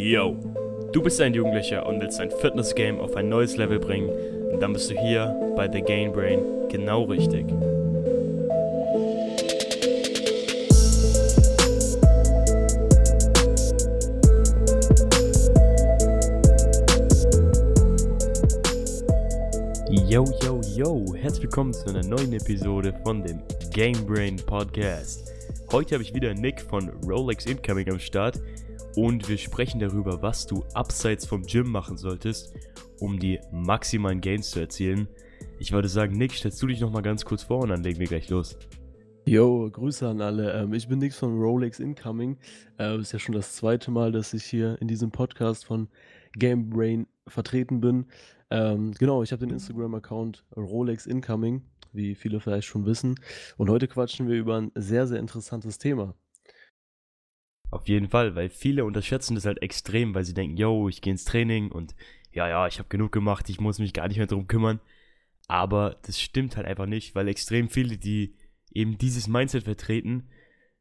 Yo, du bist ein Jugendlicher und willst dein Fitness-Game auf ein neues Level bringen, dann bist du hier bei The Gain Brain genau richtig. Yo, yo, yo, herzlich willkommen zu einer neuen Episode von dem Game Brain Podcast. Heute habe ich wieder Nick von Rolex Incoming am Start und wir sprechen darüber, was du abseits vom Gym machen solltest, um die maximalen Gains zu erzielen. Ich würde sagen, Nick, stellst du dich nochmal ganz kurz vor und dann legen wir gleich los. Yo, Grüße an alle. Ähm, ich bin Nick von Rolex Incoming. Äh, ist ja schon das zweite Mal, dass ich hier in diesem Podcast von Game Brain vertreten bin. Ähm, genau, ich habe den Instagram-Account Rolex Incoming, wie viele vielleicht schon wissen. Und heute quatschen wir über ein sehr, sehr interessantes Thema. Auf jeden Fall, weil viele unterschätzen das halt extrem, weil sie denken, yo, ich gehe ins Training und ja, ja, ich habe genug gemacht, ich muss mich gar nicht mehr drum kümmern. Aber das stimmt halt einfach nicht, weil extrem viele, die eben dieses Mindset vertreten,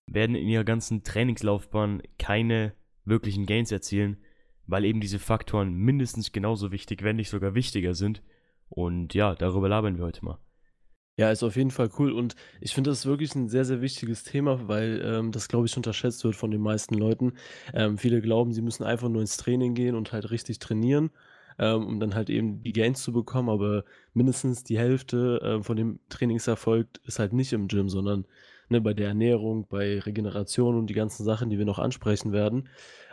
werden in ihrer ganzen Trainingslaufbahn keine wirklichen Gains erzielen, weil eben diese Faktoren mindestens genauso wichtig, wenn nicht sogar wichtiger sind. Und ja, darüber labern wir heute mal. Ja, ist auf jeden Fall cool und ich finde das wirklich ein sehr, sehr wichtiges Thema, weil ähm, das, glaube ich, unterschätzt wird von den meisten Leuten. Ähm, viele glauben, sie müssen einfach nur ins Training gehen und halt richtig trainieren, ähm, um dann halt eben die Gains zu bekommen, aber mindestens die Hälfte äh, von dem Trainingserfolg ist halt nicht im Gym, sondern ne, bei der Ernährung, bei Regeneration und die ganzen Sachen, die wir noch ansprechen werden.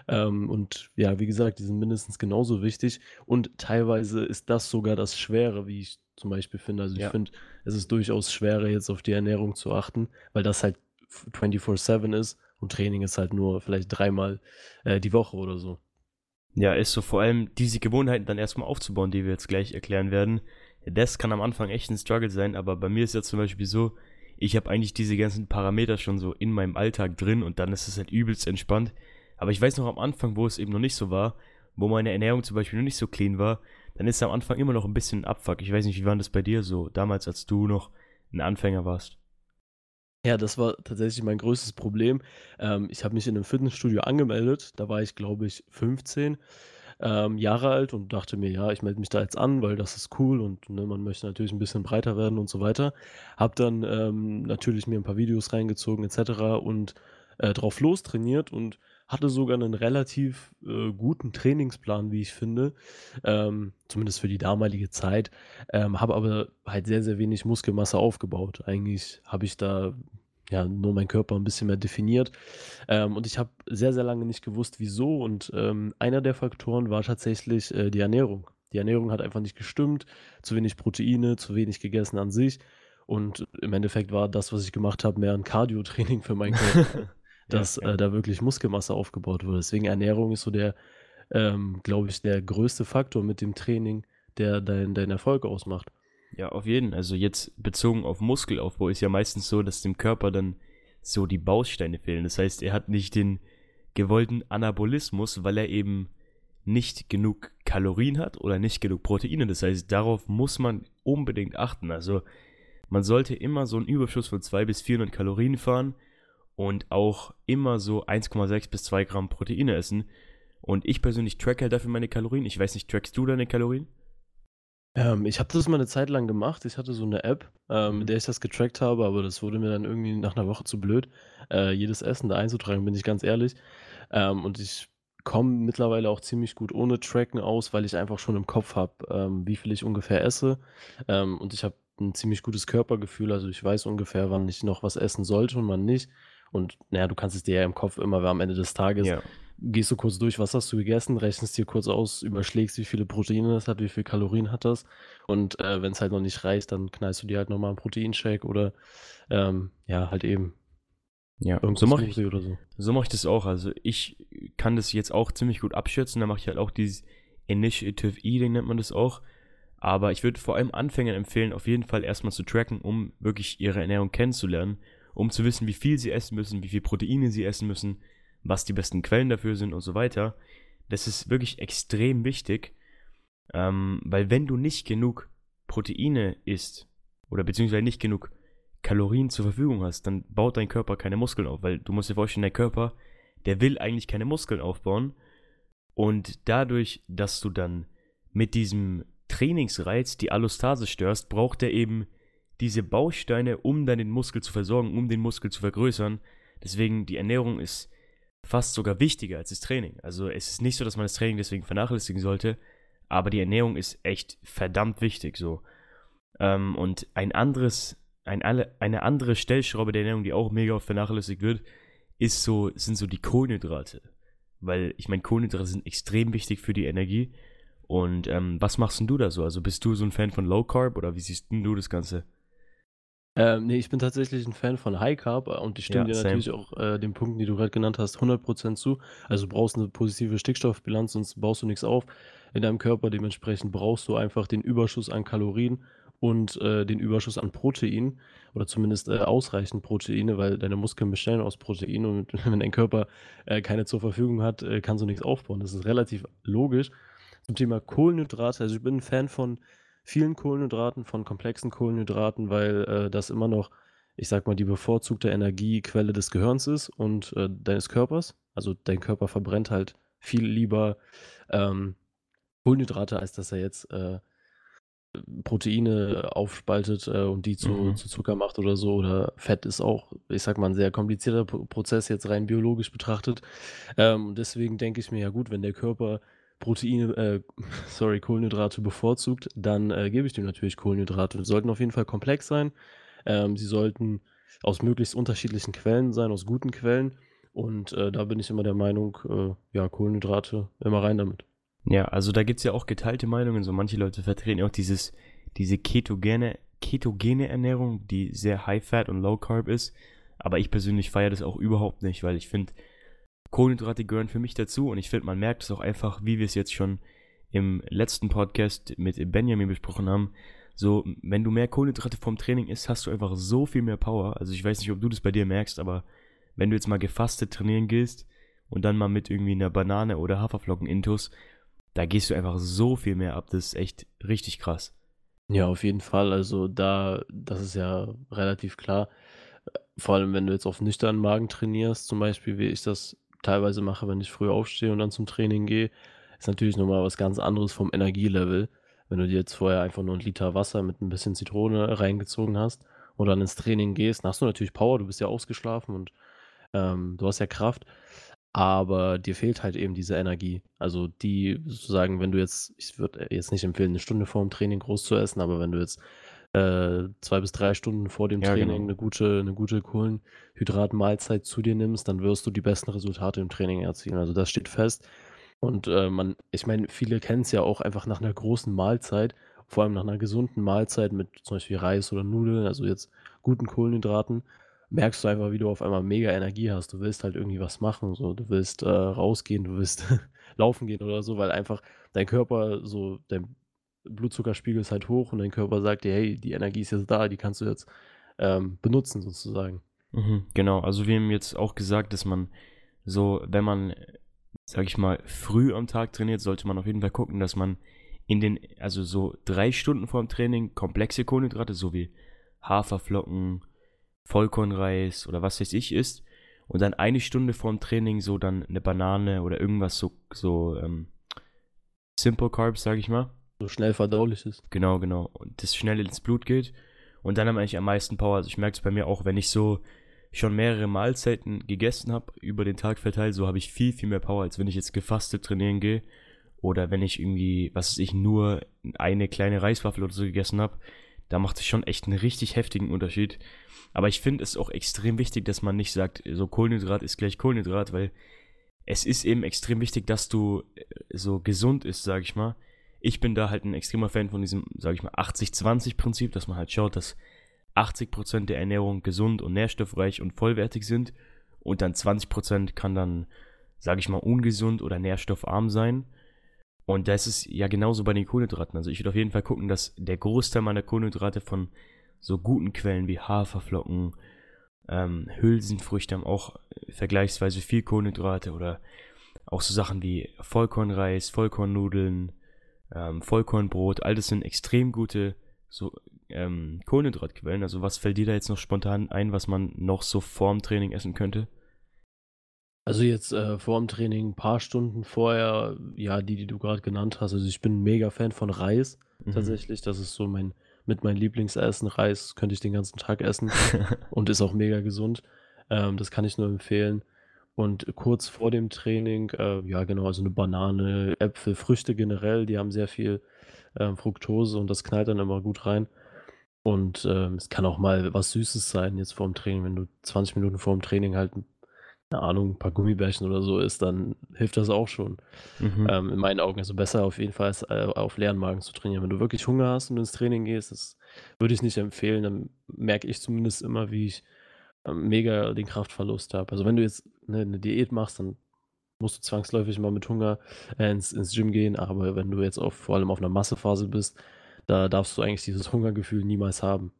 Ähm, und ja, wie gesagt, die sind mindestens genauso wichtig. Und teilweise ist das sogar das Schwere, wie ich zum Beispiel finde. Also ich finde, es ist durchaus schwerer, jetzt auf die Ernährung zu achten, weil das halt 24-7 ist und Training ist halt nur vielleicht dreimal äh, die Woche oder so. Ja, ist so vor allem diese Gewohnheiten dann erstmal aufzubauen, die wir jetzt gleich erklären werden. Das kann am Anfang echt ein Struggle sein, aber bei mir ist ja zum Beispiel so, ich habe eigentlich diese ganzen Parameter schon so in meinem Alltag drin und dann ist es halt übelst entspannt. Aber ich weiß noch am Anfang, wo es eben noch nicht so war, wo meine Ernährung zum Beispiel noch nicht so clean war, dann ist am Anfang immer noch ein bisschen Abfuck. Ich weiß nicht, wie war das bei dir so, damals, als du noch ein Anfänger warst? Ja, das war tatsächlich mein größtes Problem. Ähm, ich habe mich in einem Fitnessstudio angemeldet, da war ich, glaube ich, 15 ähm, Jahre alt und dachte mir, ja, ich melde mich da jetzt an, weil das ist cool und ne, man möchte natürlich ein bisschen breiter werden und so weiter. Hab dann ähm, natürlich mir ein paar Videos reingezogen etc. und äh, drauf los trainiert und hatte sogar einen relativ äh, guten Trainingsplan, wie ich finde, ähm, zumindest für die damalige Zeit, ähm, habe aber halt sehr, sehr wenig Muskelmasse aufgebaut. Eigentlich habe ich da ja nur meinen Körper ein bisschen mehr definiert ähm, und ich habe sehr, sehr lange nicht gewusst, wieso und ähm, einer der Faktoren war tatsächlich äh, die Ernährung. Die Ernährung hat einfach nicht gestimmt, zu wenig Proteine, zu wenig gegessen an sich und im Endeffekt war das, was ich gemacht habe, mehr ein Cardio-Training für meinen Körper. dass ja, ja. Äh, da wirklich Muskelmasse aufgebaut wurde. Deswegen Ernährung ist so der, ähm, glaube ich, der größte Faktor mit dem Training, der deinen dein Erfolg ausmacht. Ja, auf jeden. Also jetzt bezogen auf Muskelaufbau ist ja meistens so, dass dem Körper dann so die Bausteine fehlen. Das heißt, er hat nicht den gewollten Anabolismus, weil er eben nicht genug Kalorien hat oder nicht genug Proteine. Das heißt, darauf muss man unbedingt achten. Also man sollte immer so einen Überschuss von 200 bis 400 Kalorien fahren und auch immer so 1,6 bis 2 Gramm Proteine essen. Und ich persönlich track halt dafür meine Kalorien. Ich weiß nicht, trackst du deine Kalorien? Ähm, ich habe das mal eine Zeit lang gemacht. Ich hatte so eine App, ähm, mit mhm. der ich das getrackt habe, aber das wurde mir dann irgendwie nach einer Woche zu blöd, äh, jedes Essen da einzutragen, bin ich ganz ehrlich. Ähm, und ich komme mittlerweile auch ziemlich gut ohne Tracken aus, weil ich einfach schon im Kopf habe, ähm, wie viel ich ungefähr esse. Ähm, und ich habe ein ziemlich gutes Körpergefühl. Also ich weiß ungefähr, wann ich noch was essen sollte und wann nicht. Und naja, du kannst es dir ja im Kopf immer, weil am Ende des Tages ja. gehst du kurz durch, was hast du gegessen, rechnest dir kurz aus, überschlägst, wie viele Proteine das hat, wie viele Kalorien hat das. Und äh, wenn es halt noch nicht reicht, dann knallst du dir halt nochmal einen Proteinshake oder ähm, ja, halt eben. Ja, so mache ich, so. so mach ich das auch. Also ich kann das jetzt auch ziemlich gut abschätzen. Da mache ich halt auch dieses Initiative Eating, nennt man das auch. Aber ich würde vor allem Anfängern empfehlen, auf jeden Fall erstmal zu tracken, um wirklich ihre Ernährung kennenzulernen um zu wissen, wie viel sie essen müssen, wie viel Proteine sie essen müssen, was die besten Quellen dafür sind und so weiter. Das ist wirklich extrem wichtig, ähm, weil wenn du nicht genug Proteine isst oder beziehungsweise nicht genug Kalorien zur Verfügung hast, dann baut dein Körper keine Muskeln auf, weil du musst dir vorstellen, dein Körper, der will eigentlich keine Muskeln aufbauen Und dadurch, dass du dann mit diesem Trainingsreiz die Allostase störst, braucht er eben diese Bausteine, um dann den Muskel zu versorgen, um den Muskel zu vergrößern. Deswegen die Ernährung ist fast sogar wichtiger als das Training. Also es ist nicht so, dass man das Training deswegen vernachlässigen sollte, aber die Ernährung ist echt verdammt wichtig so. Ähm, und ein anderes, ein, eine andere Stellschraube der Ernährung, die auch mega oft vernachlässigt wird, ist so, sind so die Kohlenhydrate. Weil ich meine, Kohlenhydrate sind extrem wichtig für die Energie. Und ähm, was machst denn du da so? Also bist du so ein Fan von Low Carb oder wie siehst du das Ganze? Ähm, ne, ich bin tatsächlich ein Fan von High Carb äh, und ich stimme Ja, dir same. natürlich auch äh, den Punkten, die du gerade genannt hast, 100% zu. Also, du brauchst eine positive Stickstoffbilanz, sonst baust du nichts auf in deinem Körper. Dementsprechend brauchst du einfach den Überschuss an Kalorien und, äh, den Überschuss an Protein oder zumindest, äh, ausreichend Proteine, weil deine Muskeln bestellen aus Protein und wenn dein Körper, äh, keine zur Verfügung hat, äh, kannst du nichts aufbauen. Das ist relativ logisch. Zum Thema Kohlenhydrate, also, ich bin ein Fan von vielen Kohlenhydraten, von komplexen Kohlenhydraten, weil äh, das immer noch, ich sag mal, die bevorzugte Energiequelle des Gehirns ist und äh, deines Körpers. Also dein Körper verbrennt halt viel lieber ähm, Kohlenhydrate, als dass er jetzt äh, Proteine aufspaltet äh, und die zu, mhm. zu, Zucker macht oder so. Oder Fett ist auch, ich sag mal, ein sehr komplizierter Prozess, jetzt rein biologisch betrachtet. Ähm, deswegen denke ich mir ja gut, wenn der Körper Proteine, äh, sorry, Kohlenhydrate bevorzugt, dann äh, gebe ich dem natürlich Kohlenhydrate. Die sollten auf jeden Fall komplex sein. Ähm, sie sollten aus möglichst unterschiedlichen Quellen sein, aus guten Quellen. Und äh, da bin ich immer der Meinung, äh, ja, Kohlenhydrate, immer rein damit. Ja, also da gibt es ja auch geteilte Meinungen. So manche Leute vertreten auch dieses, diese ketogene, ketogene Ernährung, die sehr high fat und low carb ist. Aber ich persönlich feiere das auch überhaupt nicht, weil ich finde, Kohlenhydrate gehören für mich dazu und ich finde, man merkt es auch einfach, wie wir es jetzt schon im letzten Podcast mit Benjamin besprochen haben. So, wenn du mehr Kohlenhydrate vom Training isst, hast du einfach so viel mehr Power. Also ich weiß nicht, ob du das bei dir merkst, aber wenn du jetzt mal gefastet trainieren gehst und dann mal mit irgendwie einer Banane oder Haferflocken intus, da gehst du einfach so viel mehr ab. Das ist echt richtig krass. Ja, auf jeden Fall. Also da, das ist ja relativ klar. Vor allem, wenn du jetzt auf nüchternen Magen trainierst, zum Beispiel, wie ich das teilweise mache, wenn ich früh aufstehe und dann zum Training gehe, ist natürlich nochmal was ganz anderes vom Energielevel. Wenn du dir jetzt vorher einfach nur einen Liter Wasser mit ein bisschen Zitrone reingezogen hast und dann ins Training gehst, dann hast du natürlich Power, du bist ja ausgeschlafen und ähm, du hast ja Kraft, aber dir fehlt halt eben diese Energie. Also die sozusagen, wenn du jetzt, ich würde jetzt nicht empfehlen, eine Stunde vor dem Training groß zu essen, aber wenn du jetzt äh, zwei bis drei Stunden vor dem ja, Training genau. eine gute, eine gute Kohlenhydratmahlzeit zu dir nimmst, dann wirst du die besten Resultate im Training erzielen. Also das steht fest. Und äh, man, ich meine, viele kennen es ja auch einfach nach einer großen Mahlzeit, vor allem nach einer gesunden Mahlzeit mit zum Beispiel Reis oder Nudeln, also jetzt guten Kohlenhydraten, merkst du einfach, wie du auf einmal mega Energie hast. Du willst halt irgendwie was machen, so du willst äh, rausgehen, du willst laufen gehen oder so, weil einfach dein Körper so, dein Blutzuckerspiegel ist halt hoch und dein Körper sagt dir, hey, die Energie ist jetzt da, die kannst du jetzt ähm, benutzen sozusagen. Mhm, genau, also wir haben jetzt auch gesagt, dass man so, wenn man, sag ich mal, früh am Tag trainiert, sollte man auf jeden Fall gucken, dass man in den, also so drei Stunden vor dem Training komplexe Kohlenhydrate, so wie Haferflocken, Vollkornreis oder was weiß ich isst und dann eine Stunde vor dem Training so dann eine Banane oder irgendwas so, so ähm, Simple Carbs, sag ich mal so schnell verdaulich ist. Genau, genau. Und das schnell ins Blut geht. Und dann haben wir eigentlich am meisten Power. Also ich merke es bei mir auch, wenn ich so schon mehrere Mahlzeiten gegessen habe, über den Tag verteilt, so habe ich viel, viel mehr Power, als wenn ich jetzt gefastet trainieren gehe. Oder wenn ich irgendwie, was weiß ich, nur eine kleine Reiswaffel oder so gegessen habe. Da macht es schon echt einen richtig heftigen Unterschied. Aber ich finde es auch extrem wichtig, dass man nicht sagt, so Kohlenhydrat ist gleich Kohlenhydrat, weil es ist eben extrem wichtig, dass du äh, so gesund ist, sag ich mal ich bin da halt ein extremer Fan von diesem, sage ich mal, 80-20-Prinzip, dass man halt schaut, dass 80% der Ernährung gesund und nährstoffreich und vollwertig sind und dann 20% kann dann, sage ich mal, ungesund oder nährstoffarm sein. Und das ist ja genauso bei den Kohlenhydraten. Also ich würde auf jeden Fall gucken, dass der Großteil meiner Kohlenhydrate von so guten Quellen wie Haferflocken, ähm, Hülsenfrüchte haben auch vergleichsweise viel Kohlenhydrate oder auch so Sachen wie Vollkornreis, Vollkornnudeln, ähm, Vollkornbrot, all das sind extrem gute so, ähm, Kohlenhydratquellen. Also was fällt dir da jetzt noch spontan ein, was man noch so vorm Training essen könnte? Also jetzt äh, vor dem Training ein paar Stunden vorher, ja, die, die du gerade genannt hast. Also ich bin ein mega Fan von Reis Mhm. tatsächlich. Das ist so mein mit mein Lieblingsessen. Reis könnte ich den ganzen Tag essen und ist auch mega gesund. Ähm, das kann ich nur empfehlen. Und kurz vor dem Training, äh, ja genau, also eine Banane, Äpfel, Früchte generell, die haben sehr viel ähm, Fructose und das knallt dann immer gut rein. Und ähm, es kann auch mal was Süßes sein jetzt vor dem Training, wenn du 20 Minuten vor dem Training halt keine Ahnung, ein paar Gummibärchen oder so isst, dann hilft das auch schon. Mhm. Ähm, in meinen Augen. Also besser auf jeden Fall als äh, auf leeren Magen zu trainieren. Wenn du wirklich Hunger hast und ins Training gehst, das würde ich nicht empfehlen. Dann merke ich zumindest immer, wie ich ähm, mega den Kraftverlust habe. Also wenn du jetzt ne, eine Diät machst, dann musst du zwangsläufig mal mit Hunger äh, ins, ins Gym gehen. Aber wenn du jetzt auf, vor allem auf einer Massephase bist, da darfst du eigentlich dieses Hungergefühl niemals haben.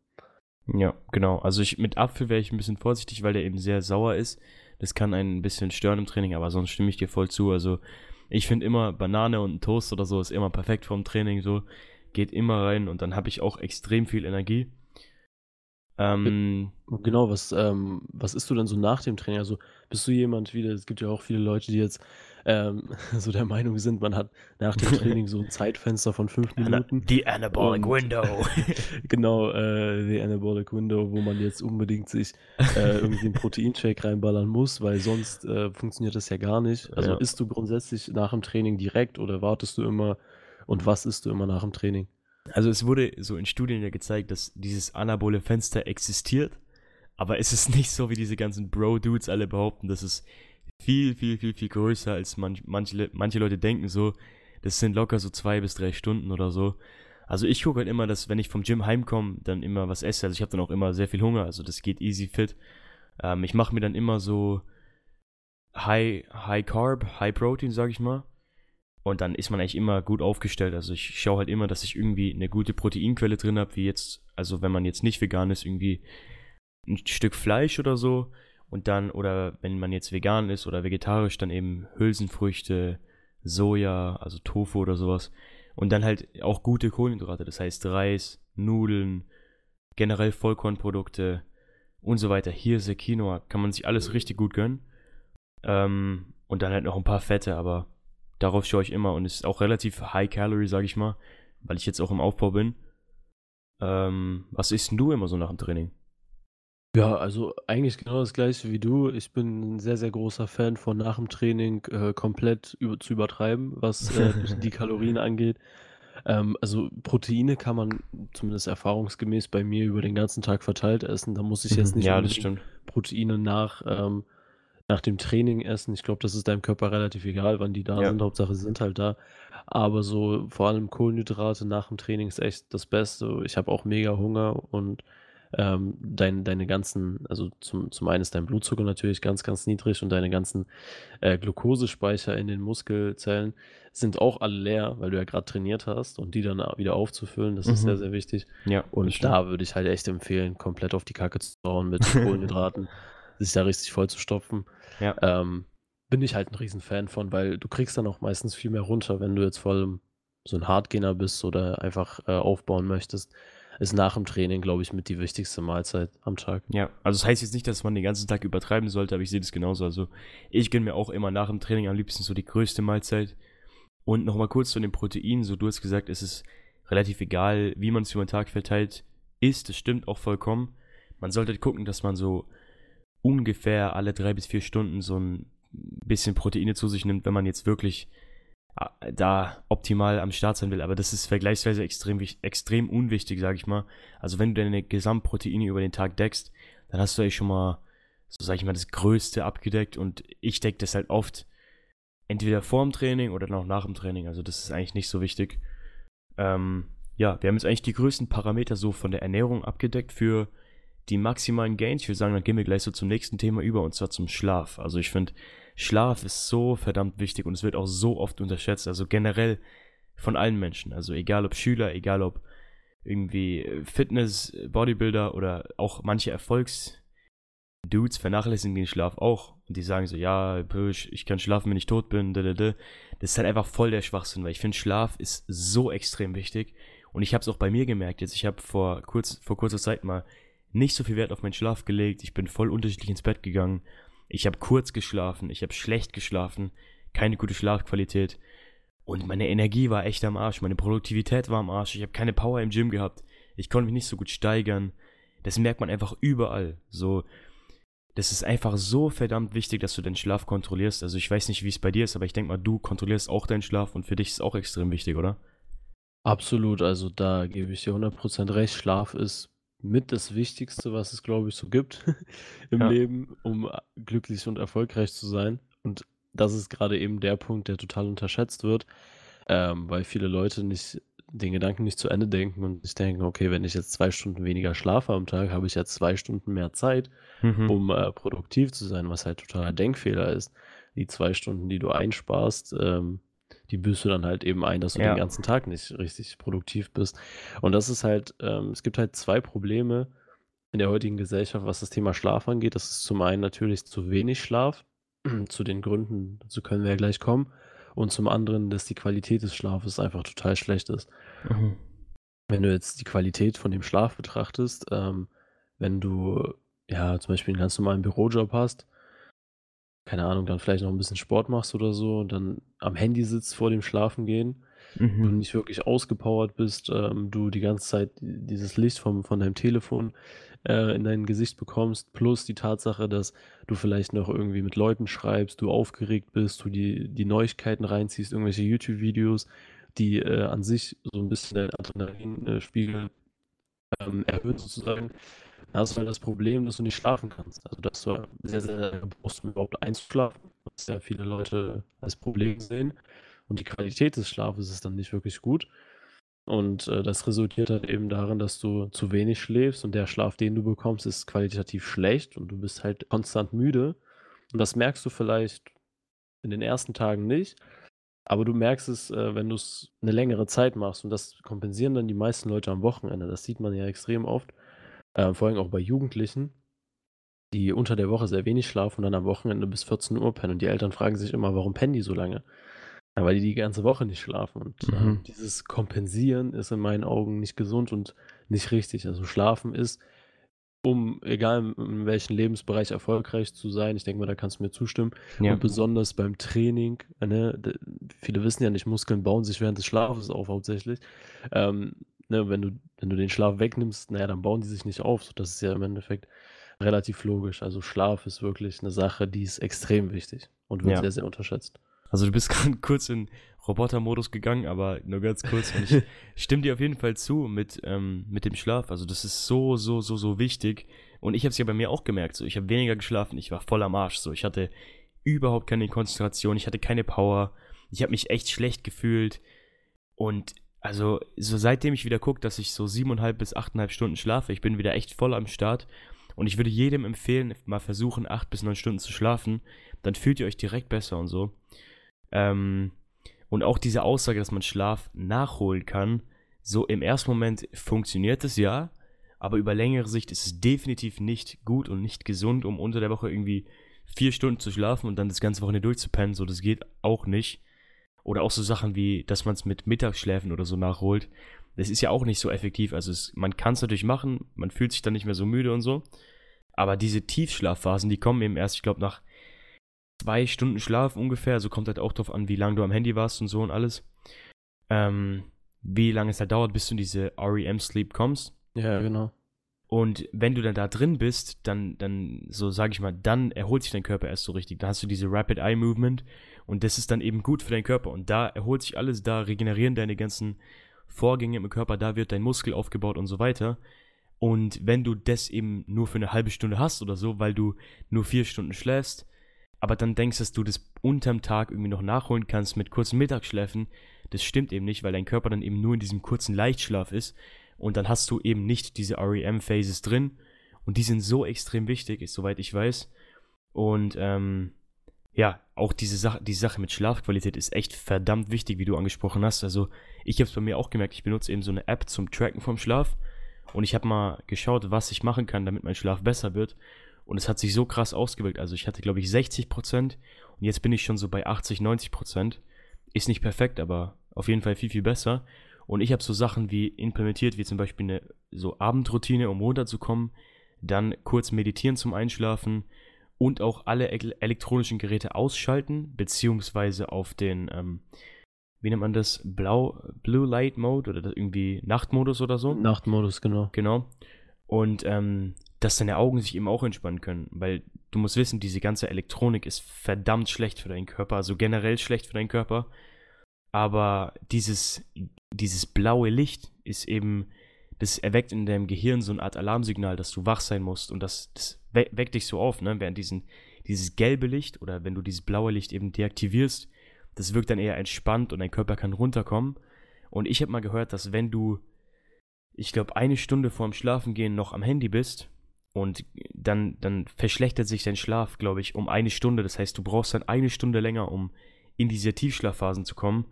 Ja, genau. Also ich, mit Apfel wäre ich ein bisschen vorsichtig, weil der eben sehr sauer ist. Das kann einen ein bisschen stören im Training, aber sonst stimme ich dir voll zu. Also ich finde immer Banane und ein Toast oder so ist immer perfekt vorm Training. So geht immer rein und dann habe ich auch extrem viel Energie. Ähm, genau, was, ähm, was isst du denn so nach dem Training? Also bist du jemand wieder, es gibt ja auch viele Leute, die jetzt ähm, so der Meinung sind, man hat nach dem Training so ein Zeitfenster von fünf Minuten. Die Anabolic Window. genau, äh, die Anabolic Window, wo man jetzt unbedingt sich äh, irgendwie einen Proteinshake reinballern muss, weil sonst äh, funktioniert das ja gar nicht. Also ja. isst du grundsätzlich nach dem Training direkt oder wartest du immer und was isst du immer nach dem Training? Also es wurde so in Studien ja gezeigt, dass dieses anabole Fenster existiert, aber es ist nicht so, wie diese ganzen Bro-Dudes alle behaupten. Das ist viel, viel, viel, viel größer, als manch, manche, manche Leute denken so. Das sind locker so zwei bis drei Stunden oder so. Also ich gucke halt immer, dass wenn ich vom Gym heimkomme, dann immer was esse. Also ich habe dann auch immer sehr viel Hunger, also das geht easy fit. Ähm, ich mache mir dann immer so High, High Carb, High Protein, sag ich mal. Und dann ist man eigentlich immer gut aufgestellt. Also ich schaue halt immer, dass ich irgendwie eine gute Proteinquelle drin habe, wie jetzt, also wenn man jetzt nicht vegan ist, irgendwie ein Stück Fleisch oder so. Und dann, oder wenn man jetzt vegan ist oder vegetarisch, dann eben Hülsenfrüchte, Soja, also Tofu oder sowas. Und dann halt auch gute Kohlenhydrate, das heißt Reis, Nudeln, generell Vollkornprodukte und so weiter. Hirse, Quinoa, kann man sich alles richtig gut gönnen. Ähm, und dann halt noch ein paar Fette, aber Darauf schaue ich immer und ist auch relativ high calorie, sage ich mal, weil ich jetzt auch im Aufbau bin. Ähm, was isst denn du immer so nach dem Training? Ja, also eigentlich genau das gleiche wie du. Ich bin ein sehr, sehr großer Fan von nach dem Training äh, komplett über, zu übertreiben, was äh, die Kalorien angeht. Ähm, also Proteine kann man zumindest erfahrungsgemäß bei mir über den ganzen Tag verteilt essen. Da muss ich jetzt mhm. nicht ja, Proteine nach ähm, nach dem Training essen. Ich glaube, das ist deinem Körper relativ egal, wann die da ja. sind. Hauptsache, sie sind halt da. Aber so vor allem Kohlenhydrate nach dem Training ist echt das Beste. Ich habe auch mega Hunger und ähm, dein, deine ganzen, also zum, zum einen ist dein Blutzucker natürlich ganz, ganz niedrig und deine ganzen äh, Glukosespeicher in den Muskelzellen sind auch alle leer, weil du ja gerade trainiert hast und die dann wieder aufzufüllen, das mhm. ist sehr, sehr wichtig. Ja, und da würde ich halt echt empfehlen, komplett auf die Kacke zu hauen mit Kohlenhydraten sich da richtig voll zu stopfen. Ja. Ähm, bin ich halt ein Riesenfan von, weil du kriegst dann auch meistens viel mehr runter, wenn du jetzt voll so ein Hardgainer bist oder einfach äh, aufbauen möchtest. Ist nach dem Training, glaube ich, mit die wichtigste Mahlzeit am Tag. Ja, also das heißt jetzt nicht, dass man den ganzen Tag übertreiben sollte, aber ich sehe das genauso. Also ich gönne mir auch immer nach dem Training am liebsten so die größte Mahlzeit. Und nochmal kurz zu den Proteinen. So, du hast gesagt, es ist relativ egal, wie man es über den Tag verteilt isst. Das stimmt auch vollkommen. Man sollte gucken, dass man so ungefähr alle drei bis vier Stunden so ein bisschen Proteine zu sich nimmt, wenn man jetzt wirklich äh, da optimal am Start sein will. Aber das ist vergleichsweise extrem, extrem unwichtig, sage ich mal. Also wenn du deine Gesamtproteine über den Tag deckst, dann hast du eigentlich schon mal, so sage ich mal, das Größte abgedeckt. Und ich decke das halt oft entweder vor dem Training oder noch nach dem Training. Also das ist eigentlich nicht so wichtig. Ähm, ja, wir haben jetzt eigentlich die größten Parameter so von der Ernährung abgedeckt für die maximalen Gains. Ich würde sagen, dann gehen wir gleich so zum nächsten Thema über und zwar zum Schlaf. Also ich finde, Schlaf ist so verdammt wichtig und es wird auch so oft unterschätzt. Also generell von allen Menschen. Also egal ob Schüler, egal ob irgendwie Fitness, Bodybuilder oder auch manche Erfolgsdudes vernachlässigen den Schlaf auch. Und die sagen so, ja, ich kann schlafen, wenn ich tot bin. Das ist halt einfach voll der Schwachsinn, weil ich finde, Schlaf ist so extrem wichtig. Und ich habe es auch bei mir gemerkt. Jetzt, ich habe vor, kurz, vor kurzer Zeit mal nicht so viel Wert auf meinen Schlaf gelegt. Ich bin voll unterschiedlich ins Bett gegangen. Ich habe kurz geschlafen, ich habe schlecht geschlafen, keine gute Schlafqualität. Und meine Energie war echt am Arsch, meine Produktivität war am Arsch, ich habe keine Power im Gym gehabt, ich konnte mich nicht so gut steigern. Das merkt man einfach überall. So, das ist einfach so verdammt wichtig, dass du deinen Schlaf kontrollierst. Also ich weiß nicht, wie es bei dir ist, aber ich denke mal, du kontrollierst auch deinen Schlaf und für dich ist es auch extrem wichtig, oder? Absolut, also da gebe ich dir 100% recht. Schlaf ist mit das Wichtigste, was es, glaube ich, so gibt im Ja. Leben, um glücklich und erfolgreich zu sein. Und das ist gerade eben der Punkt, der total unterschätzt wird, ähm, weil viele Leute nicht den Gedanken nicht zu Ende denken und sich denken, okay, wenn ich jetzt zwei Stunden weniger schlafe am Tag, habe ich jetzt zwei Stunden mehr Zeit, Mhm. um äh, produktiv zu sein, was halt totaler Denkfehler ist. Die zwei Stunden, die du einsparst, ähm, die büßt du dann halt eben ein, dass du Ja. den ganzen Tag nicht richtig produktiv bist. Und das ist halt, ähm, es gibt halt zwei Probleme in der heutigen Gesellschaft, was das Thema Schlaf angeht. Das ist zum einen natürlich zu wenig Schlaf. zu den Gründen, dazu können wir ja gleich kommen. Und zum anderen, dass die Qualität des Schlafes einfach total schlecht ist. Mhm. Wenn du jetzt die Qualität von dem Schlaf betrachtest, ähm, wenn du ja zum Beispiel einen ganz normalen Bürojob hast, keine Ahnung, dann vielleicht noch ein bisschen Sport machst oder so und dann am Handy sitzt vor dem Schlafengehen, du Mhm. nicht wirklich ausgepowert bist, ähm, du die ganze Zeit dieses Licht vom, von deinem Telefon äh, in dein Gesicht bekommst, plus die Tatsache, dass du vielleicht noch irgendwie mit Leuten schreibst, du aufgeregt bist, du die, die Neuigkeiten reinziehst, irgendwelche YouTube-Videos, die äh, an sich so ein bisschen deinen Adrenalinspiegel ähm, erhöht sozusagen, hast du halt das Problem, dass du nicht schlafen kannst. Also dass du sehr, sehr brauchst, um überhaupt einzuschlafen, was ja viele Leute als Problem sehen. Und die Qualität des Schlafes ist dann nicht wirklich gut. Und äh, das resultiert halt eben darin, dass du zu wenig schläfst und der Schlaf, den du bekommst, ist qualitativ schlecht und du bist halt konstant müde. Und das merkst du vielleicht in den ersten Tagen nicht, aber du merkst es, äh, wenn du es eine längere Zeit machst. Und das kompensieren dann die meisten Leute am Wochenende. Das sieht man ja extrem oft, äh, vor allem auch bei Jugendlichen, die unter der Woche sehr wenig schlafen und dann am Wochenende bis 14 Uhr pennen. Und die Eltern fragen sich immer, warum pennen die so lange? Ja, weil die die ganze Woche nicht schlafen. Und äh, Mhm. dieses Kompensieren ist in meinen Augen nicht gesund und nicht richtig. Also Schlafen ist, um, egal in welchem Lebensbereich erfolgreich zu sein, ich denke mal, da kannst du mir zustimmen, Ja. und besonders beim Training, ne, viele wissen ja nicht, Muskeln bauen sich während des Schlafes auf hauptsächlich. Ähm, ne, wenn du, wenn du den Schlaf wegnimmst, naja, dann bauen die sich nicht auf. So, Das ist ja im Endeffekt relativ logisch. Also Schlaf ist wirklich eine Sache, die ist extrem wichtig und wird Ja. sehr, sehr unterschätzt. Also du bist gerade kurz in Robotermodus gegangen, aber nur ganz kurz. Und ich stimme dir auf jeden Fall zu mit, ähm, mit dem Schlaf. Also das ist so, so, so, so wichtig. Und ich habe es ja bei mir auch gemerkt. So, ich habe weniger geschlafen, ich war voll am Arsch. So, ich hatte überhaupt keine Konzentration, ich hatte keine Power. Ich habe mich echt schlecht gefühlt. Und also so seitdem ich wieder gucke, dass ich so siebeneinhalb bis achteinhalb Stunden schlafe, ich bin wieder echt voll am Start. Und ich würde jedem empfehlen, mal versuchen, acht bis neun Stunden zu schlafen. Dann fühlt ihr euch direkt besser und so. Ähm, und auch diese Aussage, dass man Schlaf nachholen kann, so im ersten Moment funktioniert es ja, aber über längere Sicht ist es definitiv nicht gut und nicht gesund, um unter der Woche irgendwie vier Stunden zu schlafen und dann das ganze Wochenende durchzupennen. So, das geht auch nicht. Oder auch so Sachen wie, dass man es mit Mittagsschläfen oder so nachholt. Das ist ja auch nicht so effektiv. Also es, man kann es natürlich machen, man fühlt sich dann nicht mehr so müde und so. Aber diese Tiefschlafphasen, die kommen eben erst, ich glaube, nach zwei Stunden Schlaf ungefähr. Also kommt halt auch drauf an, wie lange du am Handy warst und so und alles. Ähm, wie lange es halt dauert, bis du in diese REM-Sleep kommst. Ja, genau. Und wenn du dann da drin bist, dann, dann, so sage ich mal, dann erholt sich dein Körper erst so richtig. Da hast du diese Rapid Eye Movement und das ist dann eben gut für deinen Körper. Und da erholt sich alles, da regenerieren deine ganzen Vorgänge im Körper, da wird dein Muskel aufgebaut und so weiter. Und wenn du das eben nur für eine halbe Stunde hast oder so, weil du nur vier Stunden schläfst, aber dann denkst, dass du das unterm Tag irgendwie noch nachholen kannst mit kurzen Mittagsschläfen, das stimmt eben nicht, weil dein Körper dann eben nur in diesem kurzen Leichtschlaf ist und dann hast du eben nicht diese REM-Phases drin und die sind so extrem wichtig, soweit ich weiß. Und ähm, ja, auch diese Sache, die Sache mit Schlafqualität ist echt verdammt wichtig, wie du angesprochen hast. Also ich habe es bei mir auch gemerkt, ich benutze eben so eine App zum Tracken vom Schlaf und ich habe mal geschaut, was ich machen kann, damit mein Schlaf besser wird. Und es hat sich so krass ausgewirkt. Also ich hatte, glaube ich, 60% und jetzt bin ich schon so bei 80, 90%. Ist nicht perfekt, aber auf jeden Fall viel, viel besser. Und ich habe so Sachen wie implementiert, wie zum Beispiel eine so Abendroutine, um runterzukommen, dann kurz meditieren zum Einschlafen und auch alle elektronischen Geräte ausschalten, beziehungsweise auf den, ähm, wie nennt man das, Blau, Blue Light Mode oder irgendwie Nachtmodus oder so. Nachtmodus, genau. Genau. Und ähm, dass deine Augen sich eben auch entspannen können, weil du musst wissen, diese ganze Elektronik ist verdammt schlecht für deinen Körper, also generell schlecht für deinen Körper. Aber dieses, dieses blaue Licht ist eben, das erweckt in deinem Gehirn so eine Art Alarmsignal, dass du wach sein musst und das, das weckt dich so auf, ne? Während diesen, dieses gelbe Licht oder wenn du dieses blaue Licht eben deaktivierst, das wirkt dann eher entspannt und dein Körper kann runterkommen. Und ich habe mal gehört, dass wenn du, ich glaube, eine Stunde vorm Schlafengehen noch am Handy bist, und dann, dann verschlechtert sich dein Schlaf, glaube ich, um eine Stunde. Das heißt, du brauchst dann eine Stunde länger, um in diese Tiefschlafphasen zu kommen.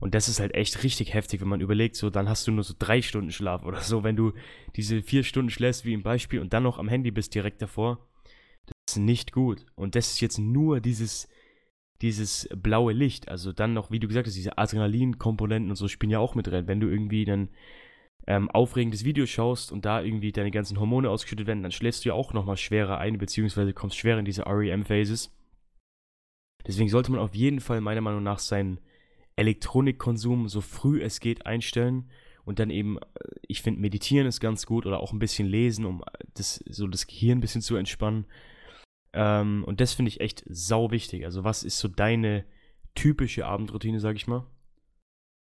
Und das ist halt echt richtig heftig, wenn man überlegt, so dann hast du nur so drei Stunden Schlaf oder so, wenn du diese vier Stunden schläfst, wie im Beispiel, und dann noch am Handy bist direkt davor. Das ist nicht gut. Und das ist jetzt nur dieses, dieses blaue Licht. Also dann noch, wie du gesagt hast, diese Adrenalin-Komponenten und so spielen ja auch mit rein. Wenn du irgendwie dann ähm, aufregendes Video schaust und da irgendwie deine ganzen Hormone ausgeschüttet werden, dann schläfst du ja auch nochmal schwerer ein, beziehungsweise kommst schwerer in diese REM-Phases. Deswegen sollte man auf jeden Fall meiner Meinung nach seinen Elektronikkonsum so früh es geht einstellen und dann eben, äh, ich finde, meditieren ist ganz gut oder auch ein bisschen lesen, um das, so das Gehirn ein bisschen zu entspannen. Ähm, und das finde ich echt sau wichtig. Also, was ist so deine typische Abendroutine, sag ich mal?